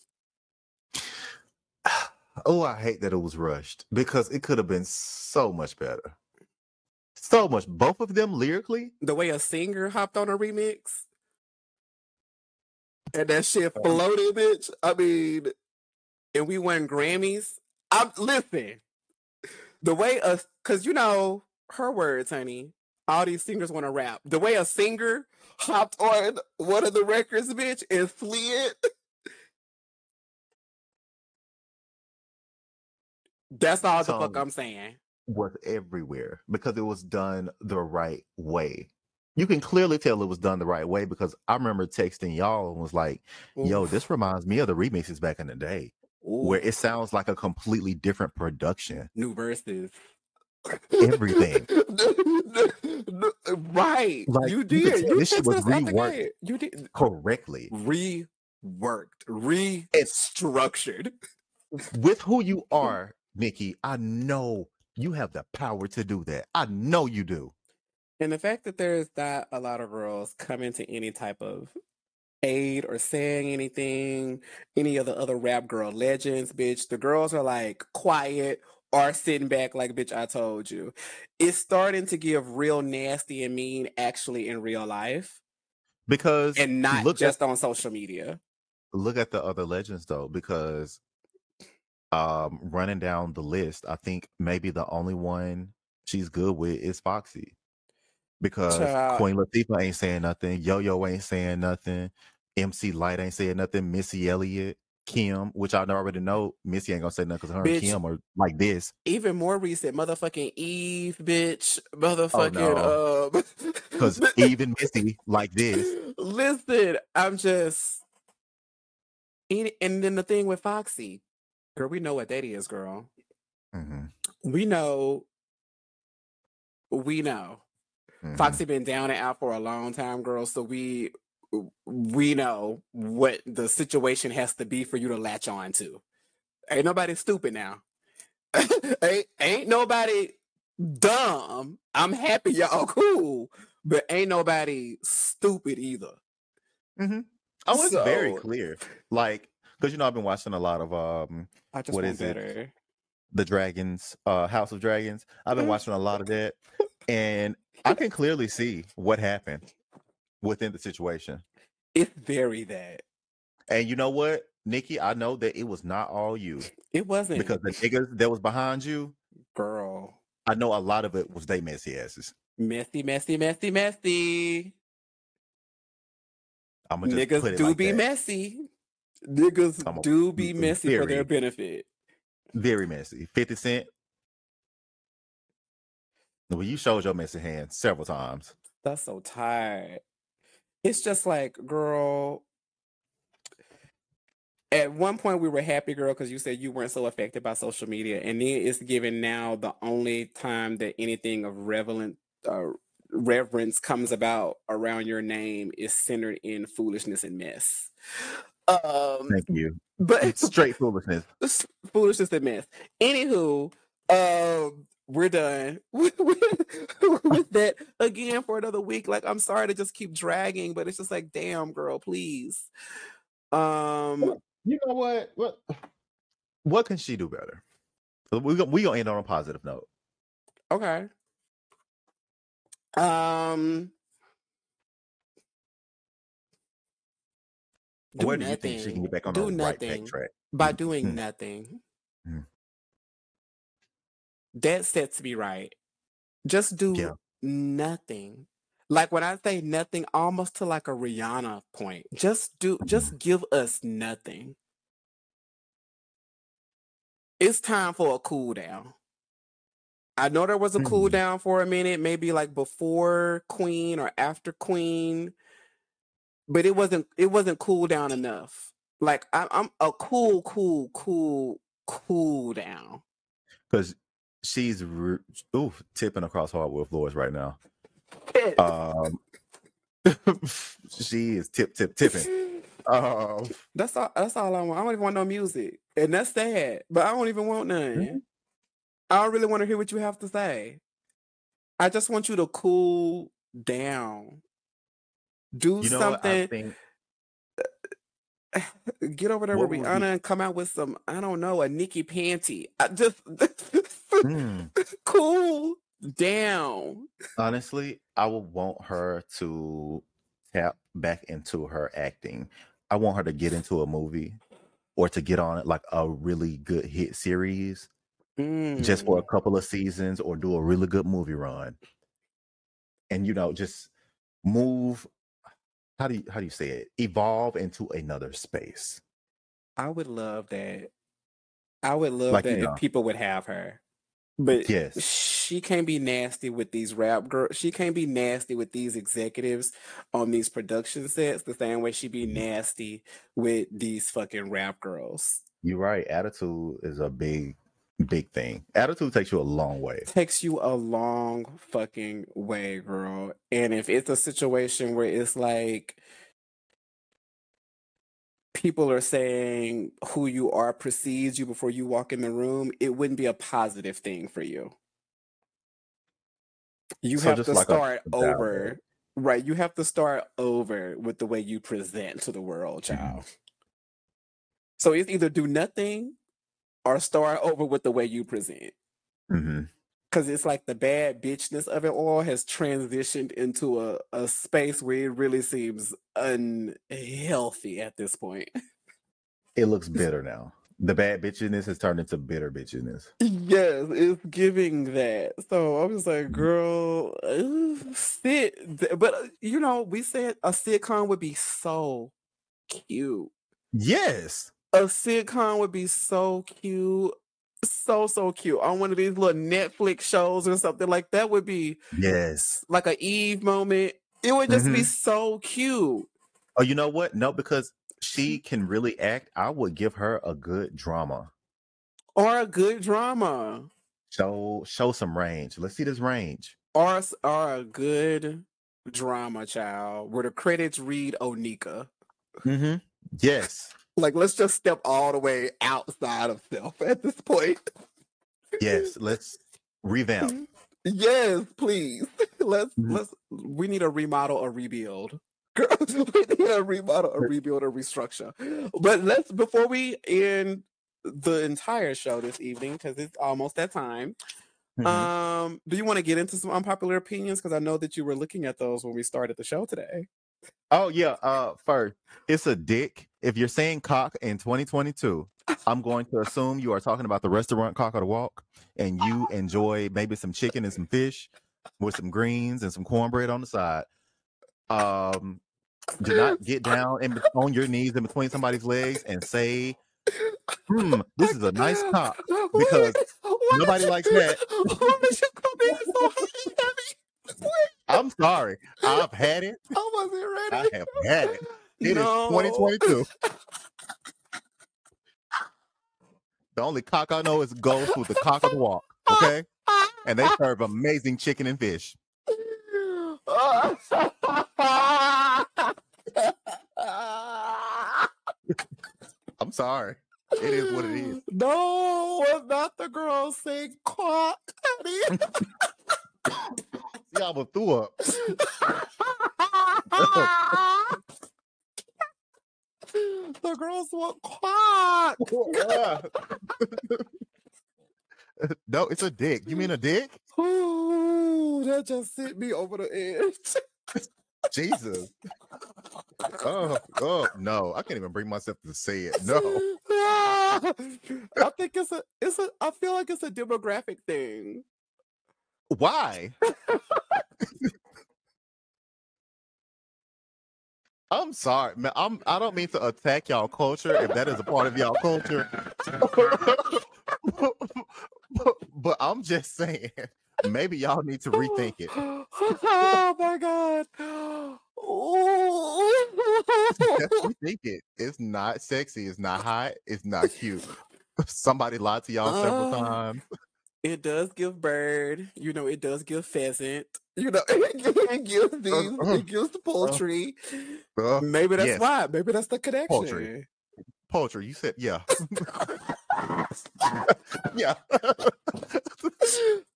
Oh, I hate that it was rushed because it could have been so much better. So much. Both of them lyrically. The way a singer hopped on a remix and that shit floated, bitch. I mean, and we won Grammys. I'm listen. The way a cause you know her words, honey. All these singers want to rap. The way a singer hopped on one of the records, bitch, and slid. That's all the fuck I'm saying. was everywhere because it was done the right way. You can clearly tell it was done the right way because I remember texting y'all and was like, yo, this reminds me of the remixes back in the day where it sounds like a completely different production. new verses. Everything. right. Like, you you did. tell You this shit was us out the reworked. You did Correctly. reworked, restructured. With who you are, Nicki, I know you have the power to do that. I know you do. And the fact that there's not a lot of girls coming to any type of aid or saying anything, any of the other rap girl legends, bitch, the girls are like quiet or sitting back like, bitch, I told you. It's starting to give real nasty and mean actually in real life Because and not look just at on social media. look at the other legends though, because um running down the list, I think maybe the only one she's good with is Foxy. Because Child. Queen Latifah ain't saying nothing, Yo Yo ain't saying nothing, MC Lyte ain't saying nothing, Missy Elliott, Kim, which I already know Missy ain't gonna say nothing because her Bitch. and Kim are like this. Even more recent, motherfucking Eve, bitch, motherfucking Oh, no. um, Because even Missy like this. Listen, I'm just, and and then the thing with Foxy, girl, we know what that is, girl. Mhm, We know, we know. mhm. Foxy been down and out for a long time, girl. So we we know what the situation has to be for you to latch on to. Ain't nobody stupid now. ain't, ain't nobody dumb. I'm happy y'all cool, but ain't nobody stupid either. Mm-hmm. Oh, it's very clear. Like, because you know, I've been watching a lot of um I just What is it? better. the dragons, uh House of Dragons. I've been Mhm. watching a lot of that, and I can clearly see what happened within the situation. It's very that. And you know what, Nicki, I know that it was not all you It wasn't because the niggas that was behind you, girl. I know a lot of it was they messy asses. Messy, messy, messy, messy. I'm gonna just Niggas it do like be that. messy. Niggas do be messy for their benefit. very messy. Fifty Cent. Well, you showed your messy hand several times. That's so tired. It's just like, girl. At one point, we were happy, girl, because you said you weren't so affected by social media, and then it's given now the only time that anything of relevant uh, reverence comes about around your name is centered in foolishness and mess. Um, Thank you. but Straight foolishness. foolishness and mess. Anywho, um, we're done with, with, with that again for another week. Like, I'm sorry to just keep dragging, but it's just like, damn, girl, please. Um, You know what? What what can she do better? We gonna we gonna end on a positive note. okay. Um, do Where do you think she can get back on Do the right back track? by Mm, doing mm. nothing. Mm. That sets me right. Just do Yeah. nothing. Like when I say nothing, almost to like a Rihanna point. Just do Mm-hmm. just give us nothing. It's time for a cool down. I know there was a cool Mhm. down for a minute, maybe like before Queen or after Queen, but it wasn't it wasn't cool down enough. Like I, I'm a cool, cool, cool, cool down. Because she's re- ooh tipping across hardwood floors right now. Um, she is tip tip tipping. Um, That's all. That's all I want. I don't even want no music, and that's sad. But I don't even want none. Mhm. I don't really want to hear what you have to say. I just want you to cool down. Do you know something. think Get over there What with Rihanna and come out with some. I don't know a Nicki panty. I just hmm, cool down. honestly, I would want her to tap back into her acting. I want her to get into a movie or to get on like a really good hit series just for a Mm. couple of seasons or do a really good movie run. And you know, just move how do you how do you say it? Evolve into another space. I would love that. I would love Like, that you know. people would have her. But Yes. she can't be nasty with these rap girls. She can't be nasty with these executives on these production sets the same way she'd be mm-hmm. nasty with these fucking rap girls. You're right. Attitude is a big, big thing. Attitude takes you a long way. Takes you a long fucking way, girl. And if it's a situation where it's like people are saying who you are precedes you before you walk in the room, it wouldn't be a positive thing for you. You So have to like start over. Right. You have to start over with the way you present to the world, Mhm. child. So it's either do nothing or start over with the way you present. hmm Cause it's like the bad bitchness of it all has transitioned into a, a space where it really seems unhealthy at this point. It looks bitter now. The bad bitchiness has turned into bitter bitchiness. Yes, it's giving that. So I was like, Mhm. girl, uh, sit. But uh, you know, we said a sitcom would be so cute. Yes. A sitcom would be so cute. So, so cute. On one of these little Netflix shows or something like that would be Yes. like a Eve moment. It would just be Mhm. so cute. Oh, you know what? No, because she can really act. I would give her a good drama. Or a good drama. Show show some range. Let's see this range. Or, or a good drama, child, where the credits read Onika. Mm-hmm. Yes. Like, let's just step all the way outside of self at this point. Yes, let's revamp. Yes, please. Let's Mhm. let's we need a remodel, a rebuild. Girls, we need a remodel, a rebuild, a restructure. But let's before we end the entire show this evening, because it's almost that time. Mhm. Um, do you want to get into some unpopular opinions? Because I know that you were looking at those when we started the show today. Oh yeah. Uh, first, it's a dick. If you're saying cock in 2022, I'm going to assume you are talking about the restaurant Cock of the Walk, and you enjoy maybe some chicken and some fish with some greens and some cornbread on the side. Um, do not get down bet- on your knees in between somebody's legs and say, "Hmm, this is a nice cock." Because nobody likes that. Why did you come in so and heavy? I'm sorry. I've had it. I wasn't ready. I have had it. It is No. 2022. The only cock I know is ghost with the cock of the walk. Okay. And they serve amazing chicken and fish. I'm sorry. It is what it is. No, it's not the girl saying cock. See, I almost threw up. the girls want cock. Oh, no, it's a dick. You mean a dick? Ooh, that just sent me over the edge. Jesus. Oh, oh no. I can't even bring myself to say it. No. I think it's a it's a I feel like it's a demographic thing. Why? I'm sorry, man. I'm I don't mean to attack y'all culture if that is a part of y'all culture. but, but I'm just saying, maybe y'all need to rethink it. oh my god. Rethink it. It's not sexy. It's not hot. It's not cute. Somebody lied to y'all several Uh, times. It does give bird, you know, it does give pheasant. You know, it gives, these, uh, it gives the poultry. Uh, Maybe that's yes. why. Maybe that's the connection. Poultry. poultry. You said yeah. yeah.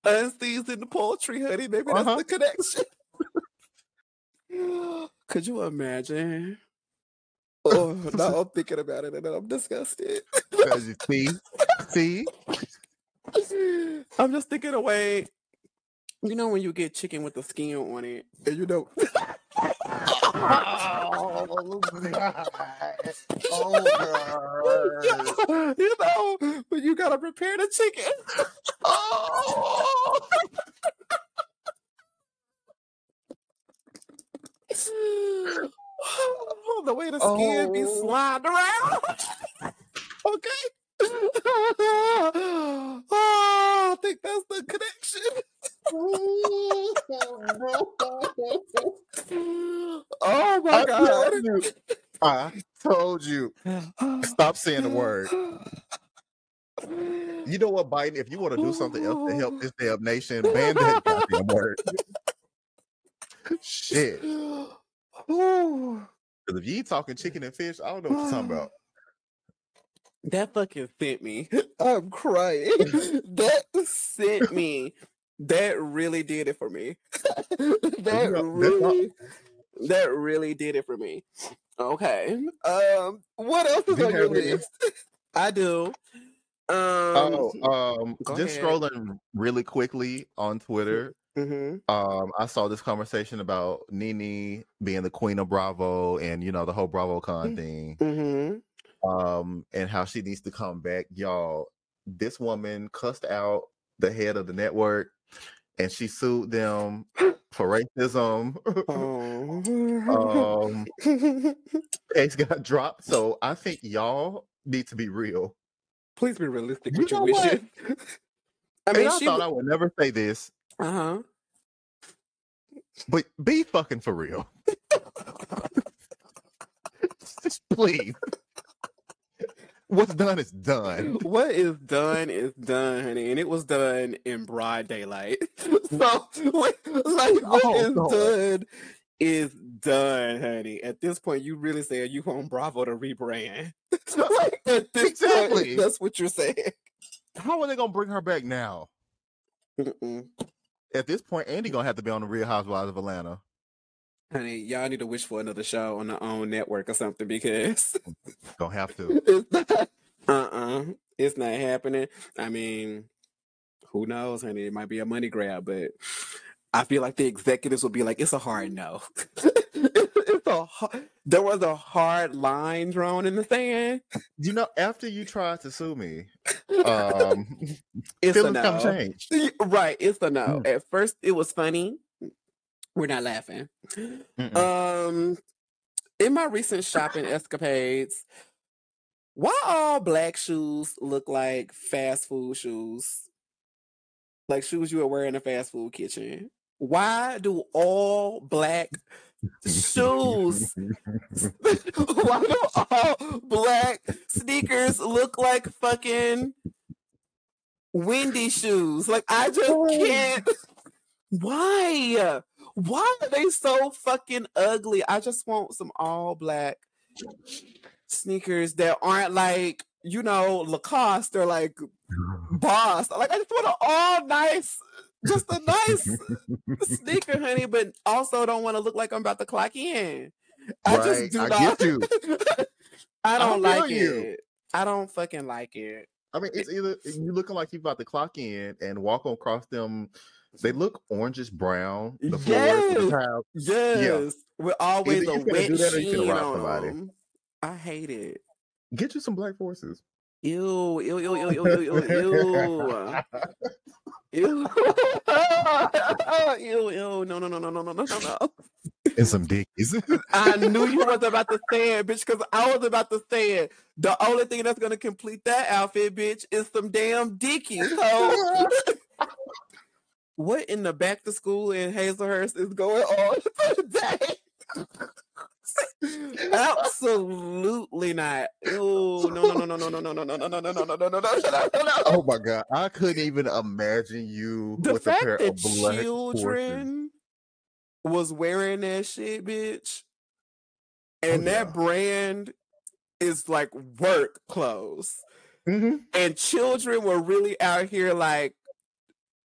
Unseasoned poultry, honey. Maybe that's Uh-huh. the connection. Could you imagine? Oh, now I'm thinking about it and I'm disgusted. See, see, I'm just thinking away. You know when you get chicken with the skin on it, and you know, Oh, God. Oh, you know, when you gotta prepare the chicken. Oh. the way the skin be Oh. sliding around. okay. oh, I think that's the connection. oh my I god. told you. I told you. Stop saying the word. You know what, Biden? If you want to do something else to help this damn nation, ban that goddamn word. Shit. Because if you talking chicken and fish, I don't know what you're talking about. That fucking sent me. I'm crying. that sent me. That really did it for me. that know, that's all- really, that really did it for me. Okay. Um. What else is on your list? I do. Um. Oh, um, just ahead. scrolling really quickly on Twitter. mhm. Um, I saw this conversation about Nene being the queen of Bravo and you know the whole BravoCon thing. Mhm. Um, and how she needs to come back. Y'all, this woman cussed out the head of the network and she sued them for racism. Oh. um, case got dropped. So I think y'all need to be real. Please be realistic You with your know what? wishes. I mean, mean, I thought I would never say this, Uh huh. but be fucking for real. Just please. What's done is done. what is done is done, honey, and it was done in broad daylight. so, what, like, what Oh, is God. done is done, honey. At this point, you really saying you want Bravo to rebrand? like, Exactly. point, that's what you're saying. How are they gonna bring her back now? Mm-mm. At this point, Andy gonna have to be on the Real Housewives of Atlanta. Honey, y'all need to wish for another show on the own network or something because don't have to. it's not, uh-uh, it's not happening. I mean, who knows, honey? It might be a money grab, but I feel like the executives will be like, it's a hard no. it's, a hard, there was a hard line drawn in the sand. You know, after you tried to sue me, um, It's a no. change. Right, it's a no. Mm. At first, it was funny. We're not laughing. Mm-mm. Um, in my recent shopping escapades, why all black shoes look like fast food shoes? Like shoes you would wear in a fast food kitchen. Why do all black shoes? why do all black sneakers look like fucking windy shoes? Like I just can't. Why? Why are they so fucking ugly? I just want some all black sneakers that aren't like, you know, Lacoste or like Boss. Like I just want an all nice, just a nice sneaker, honey, but also don't want to look like I'm about to clock in. I Right, just do I not. get you. I don't feel like you. it. I don't fucking like it. I mean, it's either you looking like you about to clock in and walk across them. They look orangish brown. The floors, the Yes. tiles. Yes, with always Either a wet do that or you finna sheen rob on somebody. 'em. I hate it. Get you some black forces. Ew, ew, ew, ew, ew, ew, ew, ew. Ew. ew, ew. No, no, no, no, no, no, no, no, no. and some dickies. I knew you was about to say it, bitch, because I was about to say it. The only thing that's gonna complete that outfit, bitch, is some damn dickies. So what in the back to school in Hazelhurst is going on today? Absolutely not. Ew, no, no, no, no, no, no, no, no, no, no, no, no, no, no, no, no, no, no, no. oh my god, I couldn't even imagine you The with a pair that of black children was wearing that shit, bitch, Oh, and that yeah. brand is like work clothes, hmm and children were really out here like.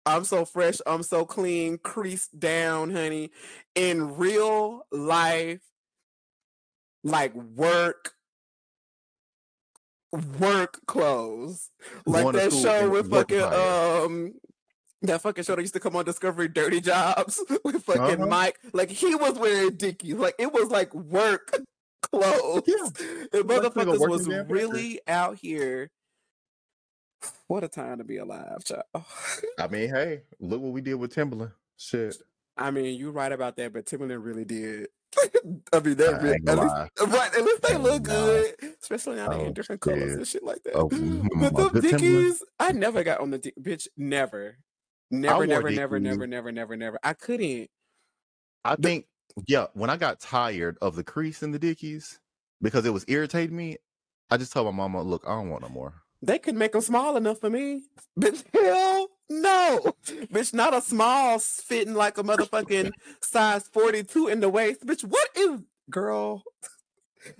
I'm so fresh, I'm so clean, creased down, honey. In real life, like work, work clothes. Like that show with fucking um that fucking show that used to come on Discovery Dirty Jobs with fucking Uh-huh. Mike. Like he was wearing dickies. Like it was like work clothes. Yeah. The motherfuckers was really out here. What a time to be alive, child. I mean, hey, look what we did with Timberland. Shit. I mean, you're right about that, but Timberland really did. I mean, that ain't at least, right? At least they look good, especially now they in Oh, different colors and shit like that. Oh, mm, but the good Timberland. Dickies, I never got on the Dick, bitch. Never, never, never, never, never, never, never, never. I couldn't. I think, yeah, when I got tired of the crease in the Dickies because it was irritating me, I just told my mama, look, I don't want no more. They could make them small enough for me, bitch. Hell no, bitch. Not a small fitting like a motherfucking size forty-two in the waist, bitch. What is girl?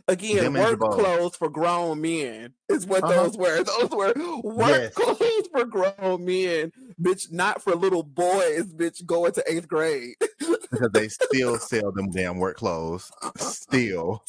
Again, Them work clothes for grown men is what Uh-huh. those were. Those were work Yes. clothes for grown men, bitch. Not for little boys, bitch. Going to eighth grade. Because they still sell them damn work clothes. Still.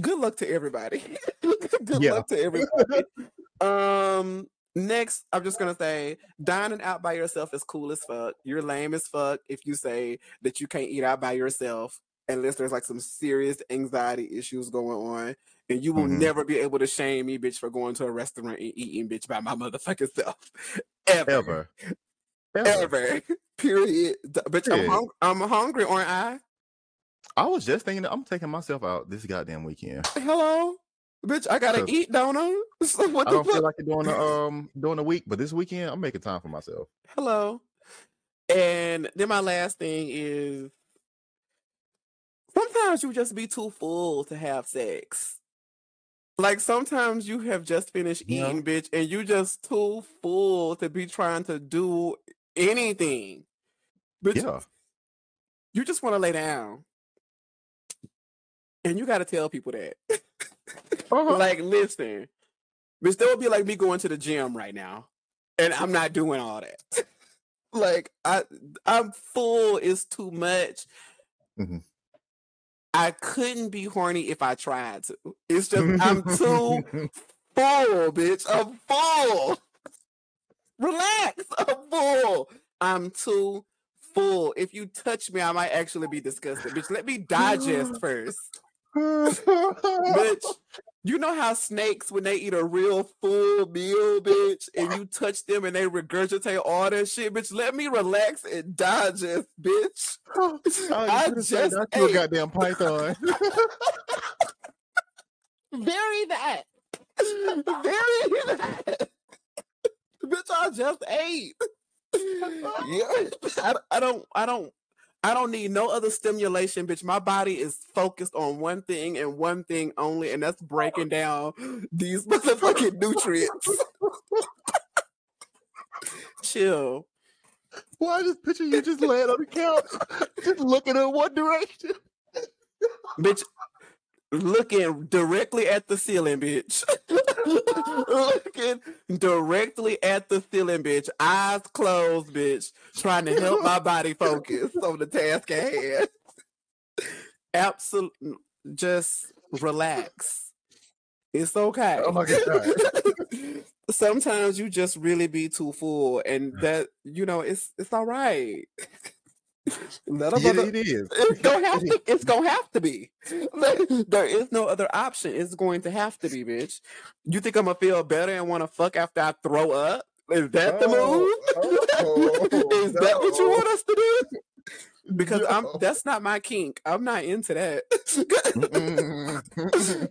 Good luck to everybody. Good Yeah. luck to everybody. um, next, I'm just gonna say dining out by yourself is cool as fuck. You're lame as fuck if you say that you can't eat out by yourself unless there's like some serious anxiety issues going on. And you will Mhm. never be able to shame me, bitch, for going to a restaurant and eating, bitch, by my motherfucking self. Ever. Ever. Ever. Ever. Period. Bitch, I'm, hung- I'm hungry, aren't I? I was just thinking that I'm taking myself out this goddamn weekend. Hello? Bitch, I gotta eat, don't I? What I the don't fuck? feel like it doing the um doing a week, but this weekend I'm making time for myself. Hello. And then my last thing is sometimes you just be too full to have sex. Like sometimes you have just finished Yeah. eating, bitch, and you just too full to be trying to do anything. Bitch, Yeah. you just want to lay down. And you gotta tell people that. Uh-huh. like, listen, bitch, that would be like me going to the gym right now. and I'm not doing all that. like I I'm full It's too much. Mhm. I couldn't be horny if I tried to. It's just I'm too full, bitch. I'm full. Relax. I'm full. I'm too full. If you touch me, I might actually be disgusted. Bitch, let me digest first. Bitch, you know how snakes, when they eat a real full meal, bitch, and you touch them and they regurgitate all that shit, bitch, let me relax and digest, bitch. Oh, I just that's you a goddamn python. Bury that. Bury that. Bitch, I just ate. Yeah, I, I don't, I don't, I don't need no other stimulation, bitch. My body is focused on one thing and one thing only, and that's breaking down these motherfucking nutrients. Chill, Well, I just picture you just laying on the couch, just looking in one direction. bitch. Looking directly at the ceiling, bitch. looking directly at the ceiling, bitch. Eyes closed, bitch. Trying to help my body focus on the task at hand. Absolutely, just relax. It's okay. Oh my God. Sometimes you just really be too full, and that you know it's it's all right. Let a Yeah, mother- it is. it's gonna have to. It's gonna have to be. There is no other option. It's going to have to be, bitch. You think I'm gonna feel better and want to fuck after I throw up? Is that the Oh, move? oh, is that what you want us to do? Because I'm. That's not my kink. I'm not into that.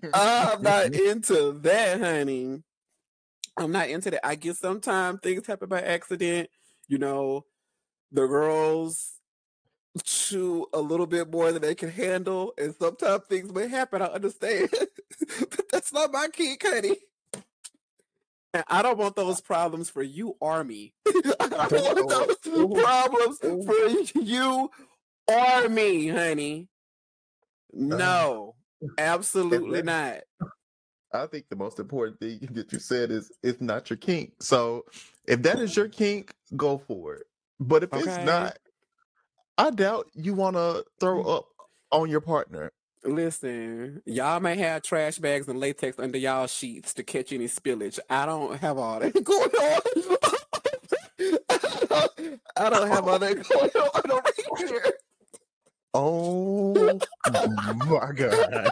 I'm not into that, honey. I'm not into that. I get sometimes things happen by accident. You know, the girls chew a little bit more than they can handle, and sometimes things may happen. I understand, but that's not my kink, honey. And I don't want those problems for you or me. I don't want those problems for you or me, honey. Uh, no, absolutely not. I think the most important thing that you said is it's not your kink. So if that is your mm. kink, go for it. But if Okay. it's not, I doubt you want to throw mm. up on your partner. Listen, y'all may have trash bags and latex under y'all sheets to catch any spillage. I don't have all that going on. I don't have all that going on over here. Oh my god!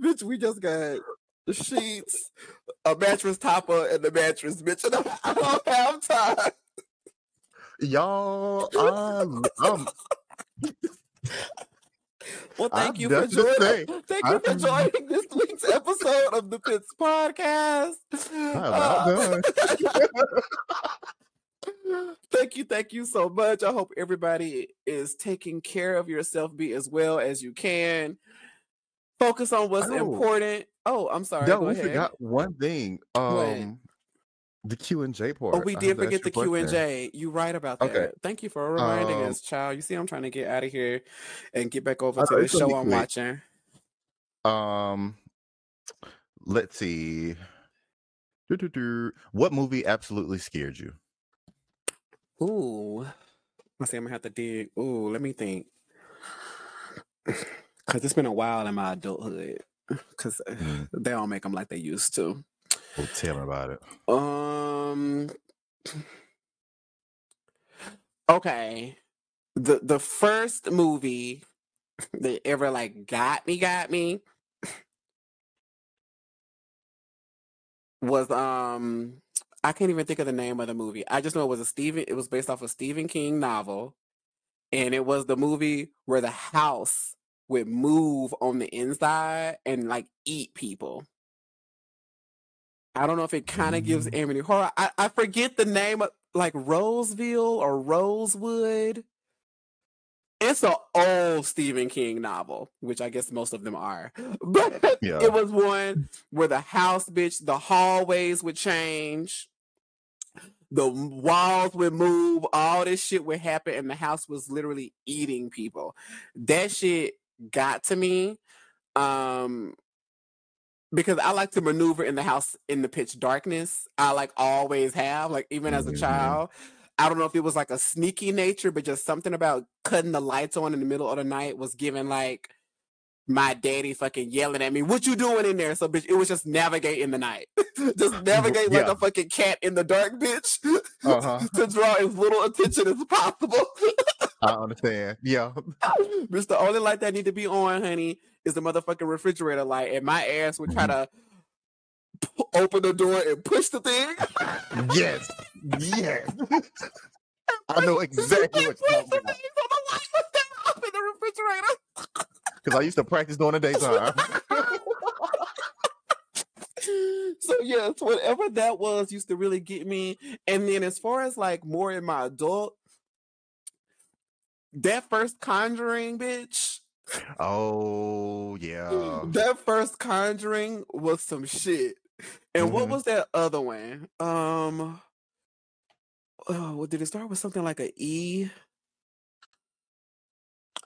bitch, we just got the sheets, a mattress topper, and the mattress, bitch. And I, I don't have time. Y'all, I'm, I'm Well, I'm thank you for just to say, joining. Thank you for I'm- joining this week's episode of the Pits Podcast. I'm Uh, thank you, thank you so much. I hope everybody is taking care of yourself, be as well as you can. Focus on what's Oh. important. Oh, I'm sorry. no, Go we ahead. forgot one thing. Um, the Q and J part. Oh, we did forget the Q and J. You right about that. Okay. Thank you for reminding Um, us, child. You see, I'm trying to get out of here and get back over to the show I'm quick. watching. Um, let's see. Doo-doo-doo. What movie absolutely scared you? Ooh. I see I'm gonna have to dig. Ooh, let me think. Cause it's been a while in my adulthood. Cause Mm. they don't make them like they used to. Well, tell me about it. Um. Okay. The the first movie that ever like got me got me was um I can't even think of the name of the movie. I just know it was a Stephen it was based off a Stephen King novel and it was the movie where the house would move on the inside and like eat people. I don't know if it kind of gives Mm. Emily horror. I, I forget the name of like Roseville or Rosewood. It's an old Stephen King novel, which I guess most of them are. But Yeah. it was one where the house, bitch, the hallways would change, the walls would move, all this shit would happen, and the house was literally eating people. That shit got to me. Um, because I like to maneuver in the house in the pitch darkness. I like always have, like even as a Mhm. child. I don't know if it was like a sneaky nature, but just something about cutting the lights on in the middle of the night was giving like my daddy fucking yelling at me, "What you doing in there?" So bitch, it was just navigate in the night, just navigate like a fucking cat in the dark, bitch, Uh-huh. to draw as little attention as possible. I understand. Yeah. Bitch, the only light that need to be on, honey, is the motherfucking refrigerator light, and my ass would try mm-hmm. to p- open the door and push the thing. Yes. Yes. I know exactly what you're talking about. the light was still up in the refrigerator. Because I used to practice during the daytime. so yes, whatever that was used to really get me. And then as far as like more in my adult, that first conjuring, bitch. oh yeah. that first conjuring was some shit. And what Mhm. was that other one? Um oh, what did it start with something like a E?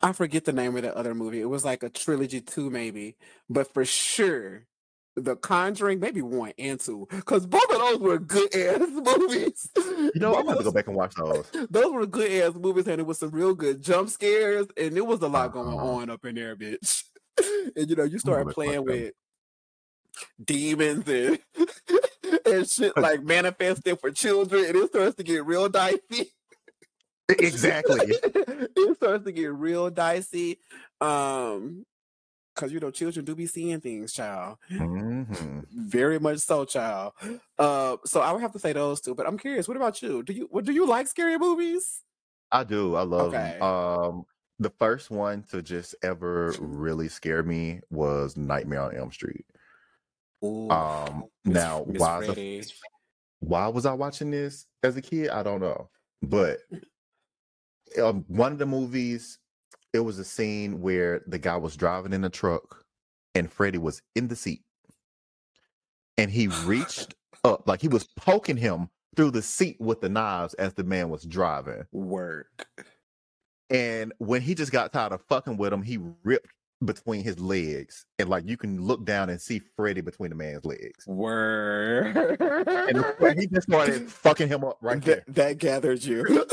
I forget the name of that other movie. It was like a trilogy too, maybe. But for sure, The Conjuring, maybe one and two. Because both of those were good ass movies. You know, I'm gonna go back and watch those. those were good ass movies, and it was some real good jump scares, and it was a lot going Uh-huh. on up in there, bitch. and you know, you start playing with demons and and shit like manifesting for children, and it starts to get real dicey. Exactly. it starts to get real dicey. Um, because you know, children do be seeing things, child. hmm Very much so, child. Uh, so I would have to say those two. But I'm curious, what about you? Do you what do you like scary movies? I do. I love. Okay. Um, the first one to just ever really scare me was Nightmare on Elm Street. Ooh, Um, Miss- now Miss why the why was I watching this as a kid? I don't know. But um, one of the movies, it was a scene where the guy was driving in a truck and Freddy was in the seat. And he reached up, like he was poking him through the seat with the knives as the man was driving. work. And when he just got tired of fucking with him, he ripped between his legs. And like you can look down and see Freddy between the man's legs. Word. And he just started fucking him up right there. that, gathers you.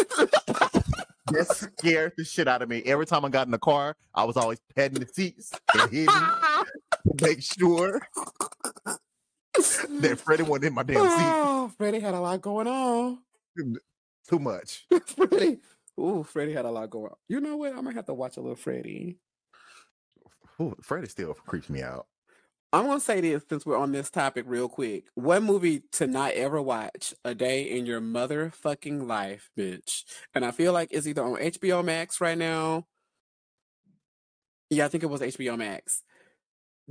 That scared the shit out of me. Every time I got in the car, I was always patting the seats and hitting to make sure that Freddy wasn't in my damn seat oh, Freddy had a lot going on. too much. Freddy. Ooh, Freddy had a lot going on. You know what? I'm gonna have to watch a little Freddy. Ooh, Freddy still creeps me out. I'm gonna say this since we're on this topic real quick. One movie to not ever watch a day in your motherfucking life, bitch. And I feel like it's either on HBO Max right now. Yeah, I think it was HBO Max.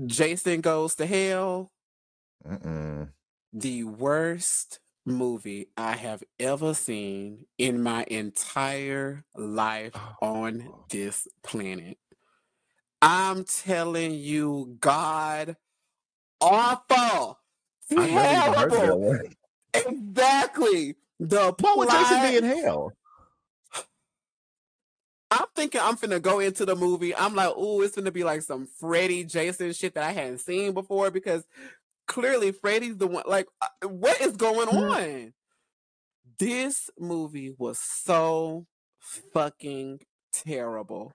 Jason Goes to Hell. Mm-mm. the worst movie I have ever seen in my entire life on this planet. I'm telling you, God, awful, I never even heard of that terrible. Exactly. The Why would Jason be in hell? I'm thinking I'm finna go into the movie. I'm like, oh, it's gonna be like some Freddy Jason shit that I hadn't seen before because clearly Freddy's the one. Like, uh, what is going Mhm. on? This movie was so fucking terrible,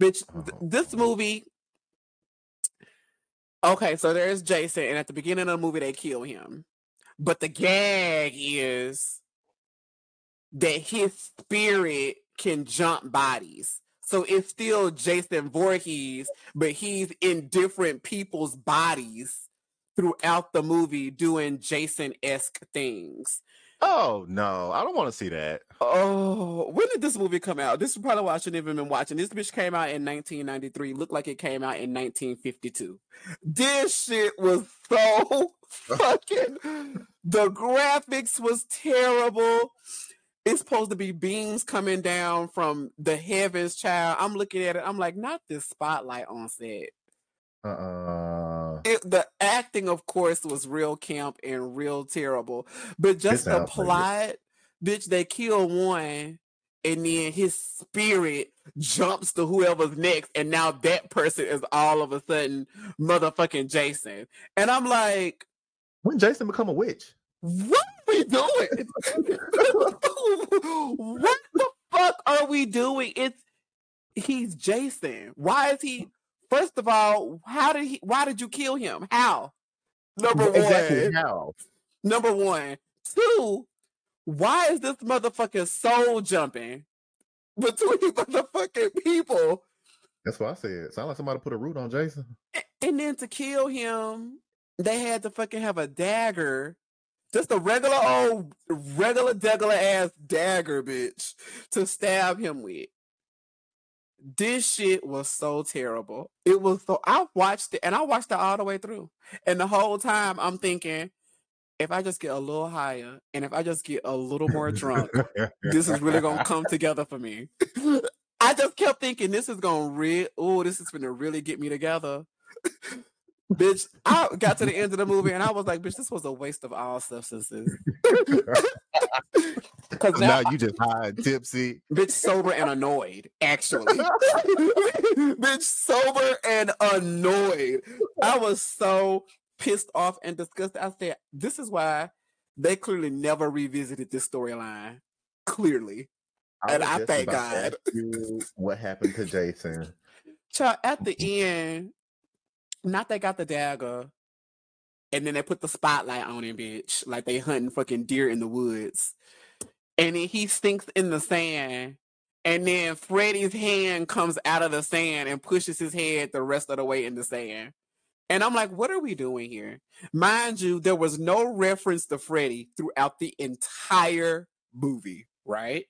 bitch. th- Oh, this movie. Okay, so there's Jason, and at the beginning of the movie, they kill him. But the gag is that his spirit can jump bodies. So it's still Jason Voorhees, but he's in different people's bodies throughout the movie doing Jason esque things. Oh no, I don't want to see that. Oh, when did this movie come out? This is probably why I shouldn't even been watching. This bitch came out in 1993. Looked like it came out in 1952. This shit was so fucking. The graphics was terrible. It's supposed to be beams coming down from the heavens, child. I'm looking at it. I'm like, not this spotlight on set. Uh-uh. It, the acting, of course, was real camp and real terrible. But just the sounds pretty good. plot, bitch, they kill one and then his spirit jumps to whoever's next, and now that person is all of a sudden motherfucking Jason. And I'm like, when Jason become a witch? What are we doing? what the fuck are we doing? It's he's Jason. Why is he? First of all, how did he? Why did you kill him? How? Number exactly one. How? Number one. Two. Why is this motherfucking soul jumping between motherfucking people? That's what I said. Sound like somebody put a root on Jason. And then to kill him, they had to fucking have a dagger just a regular old, regular degular ass dagger, bitch, to stab him with. This shit was so terrible. It was so I watched it and I watched it all the way through. And the whole time I'm thinking, if I just get a little higher and if I just get a little more drunk, this is really gonna come together for me. I just kept thinking this is gonna really oh, this is gonna really get me together bitch, I got to the end of the movie and I was like, bitch, this was a waste of all substances. Because now, now, you just high tipsy. Bitch, sober and annoyed, actually. bitch, sober and annoyed. I was so pissed off and disgusted. I said, this is why they clearly never revisited this storyline. Clearly. I and I thank God. What happened to Jason? Child, at the mm-hmm. end, not they got the dagger, and then they put the spotlight on him, bitch, like they hunting fucking deer in the woods. And then he sinks in the sand, and then Freddy's hand comes out of the sand and pushes his head the rest of the way in the sand. And I'm like, what are we doing here? Mind you, there was no reference to Freddy throughout the entire movie, right?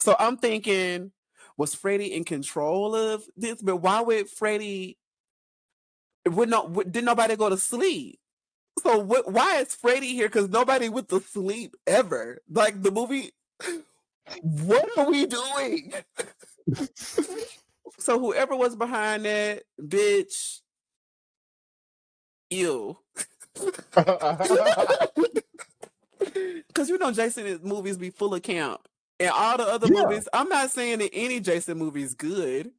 So I'm thinking, was Freddy in control of this? But why would Freddy would not did nobody go to sleep. So what, why is Freddy here? Because nobody went to sleep ever. Like the movie. What are we doing? so whoever was behind that, bitch, ew. Because you know Jason movies be full of camp. And all the other yeah. movies, I'm not saying that any Jason movie is good,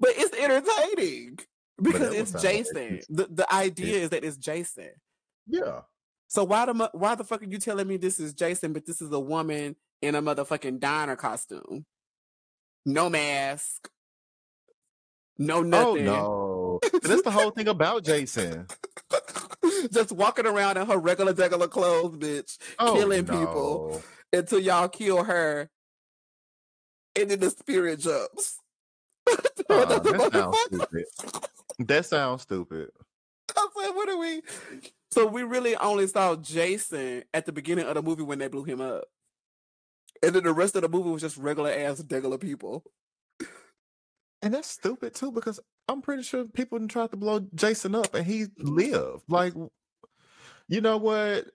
but it's entertaining because it's Jason. The the idea is that it's Jason. Yeah. So why the why the fuck are you telling me this is Jason, but this is a woman in a motherfucking diner costume? No mask. No oh, nothing. Oh no. That's the whole thing about Jason. Just walking around in her regular regular clothes, bitch, oh, killing no. people until y'all kill her. And then the spirit jumps. Uh, that sounds stupid. That sounds stupid. I said, what are we? So we really only saw Jason at the beginning of the movie when they blew him up. And then the rest of the movie was just regular ass regular people. And that's stupid too, because I'm pretty sure people didn't try to blow Jason up and he lived. Like, you know what?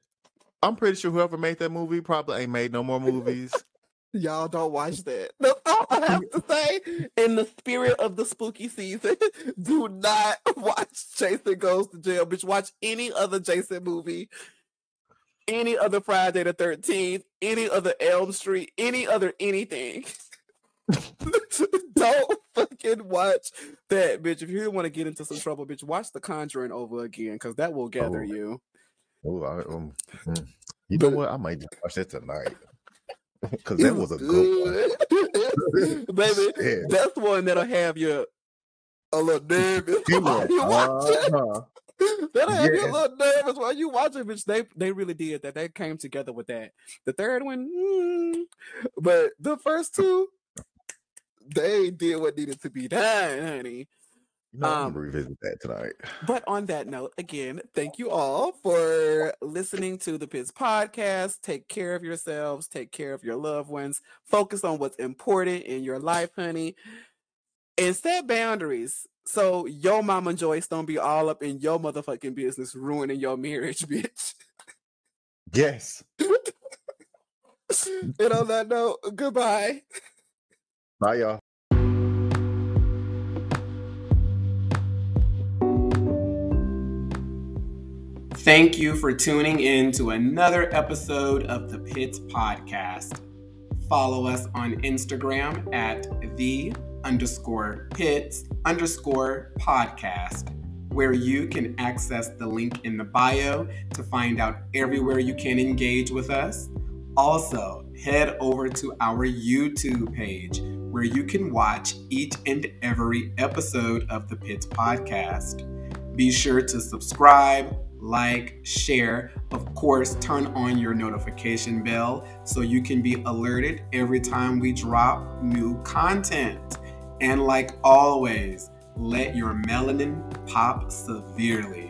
I'm pretty sure whoever made that movie probably ain't made no more movies. Y'all don't watch that. That's all I have to say. In the spirit of the spooky season, do not watch Jason Goes to Jail. Bitch, watch any other Jason movie, any other Friday the 13th, any other Elm Street, any other anything. don't fucking watch that, bitch. If you want to get into some trouble, bitch, watch The Conjuring over again because that will gather oh. you. Oh, I, um, hmm. you know what? I might just watch that tonight. Because that was a good one. Baby, yeah. that's one that'll have you a little nervous while you watch. Uh-huh. That'll have yeah. you a little nervous while you watch it, bitch. They they really did that. They came together with that. The third one, mm, but the first two, they did what needed to be done, honey. Um, I'm gonna revisit that tonight. But on that note, again, thank you all for listening to the Pits podcast. Take care of yourselves, take care of your loved ones, focus on what's important in your life, honey, and set boundaries. So your mama Joyce don't be all up in your motherfucking business, ruining your marriage, bitch. Yes. and on that note, goodbye. Bye, y'all. Thank you for tuning in to another episode of the Pits Podcast. follow us on Instagram at the underscore pits underscore podcast, where you can access the link in the bio to find out everywhere you can engage with us. Also, head over to our YouTube page where you can watch each and every episode of the Pits podcast. Be sure to subscribe, like, share. Of course, turn on your notification bell so you can be alerted every time we drop new content. And like always, let your melanin pop severely.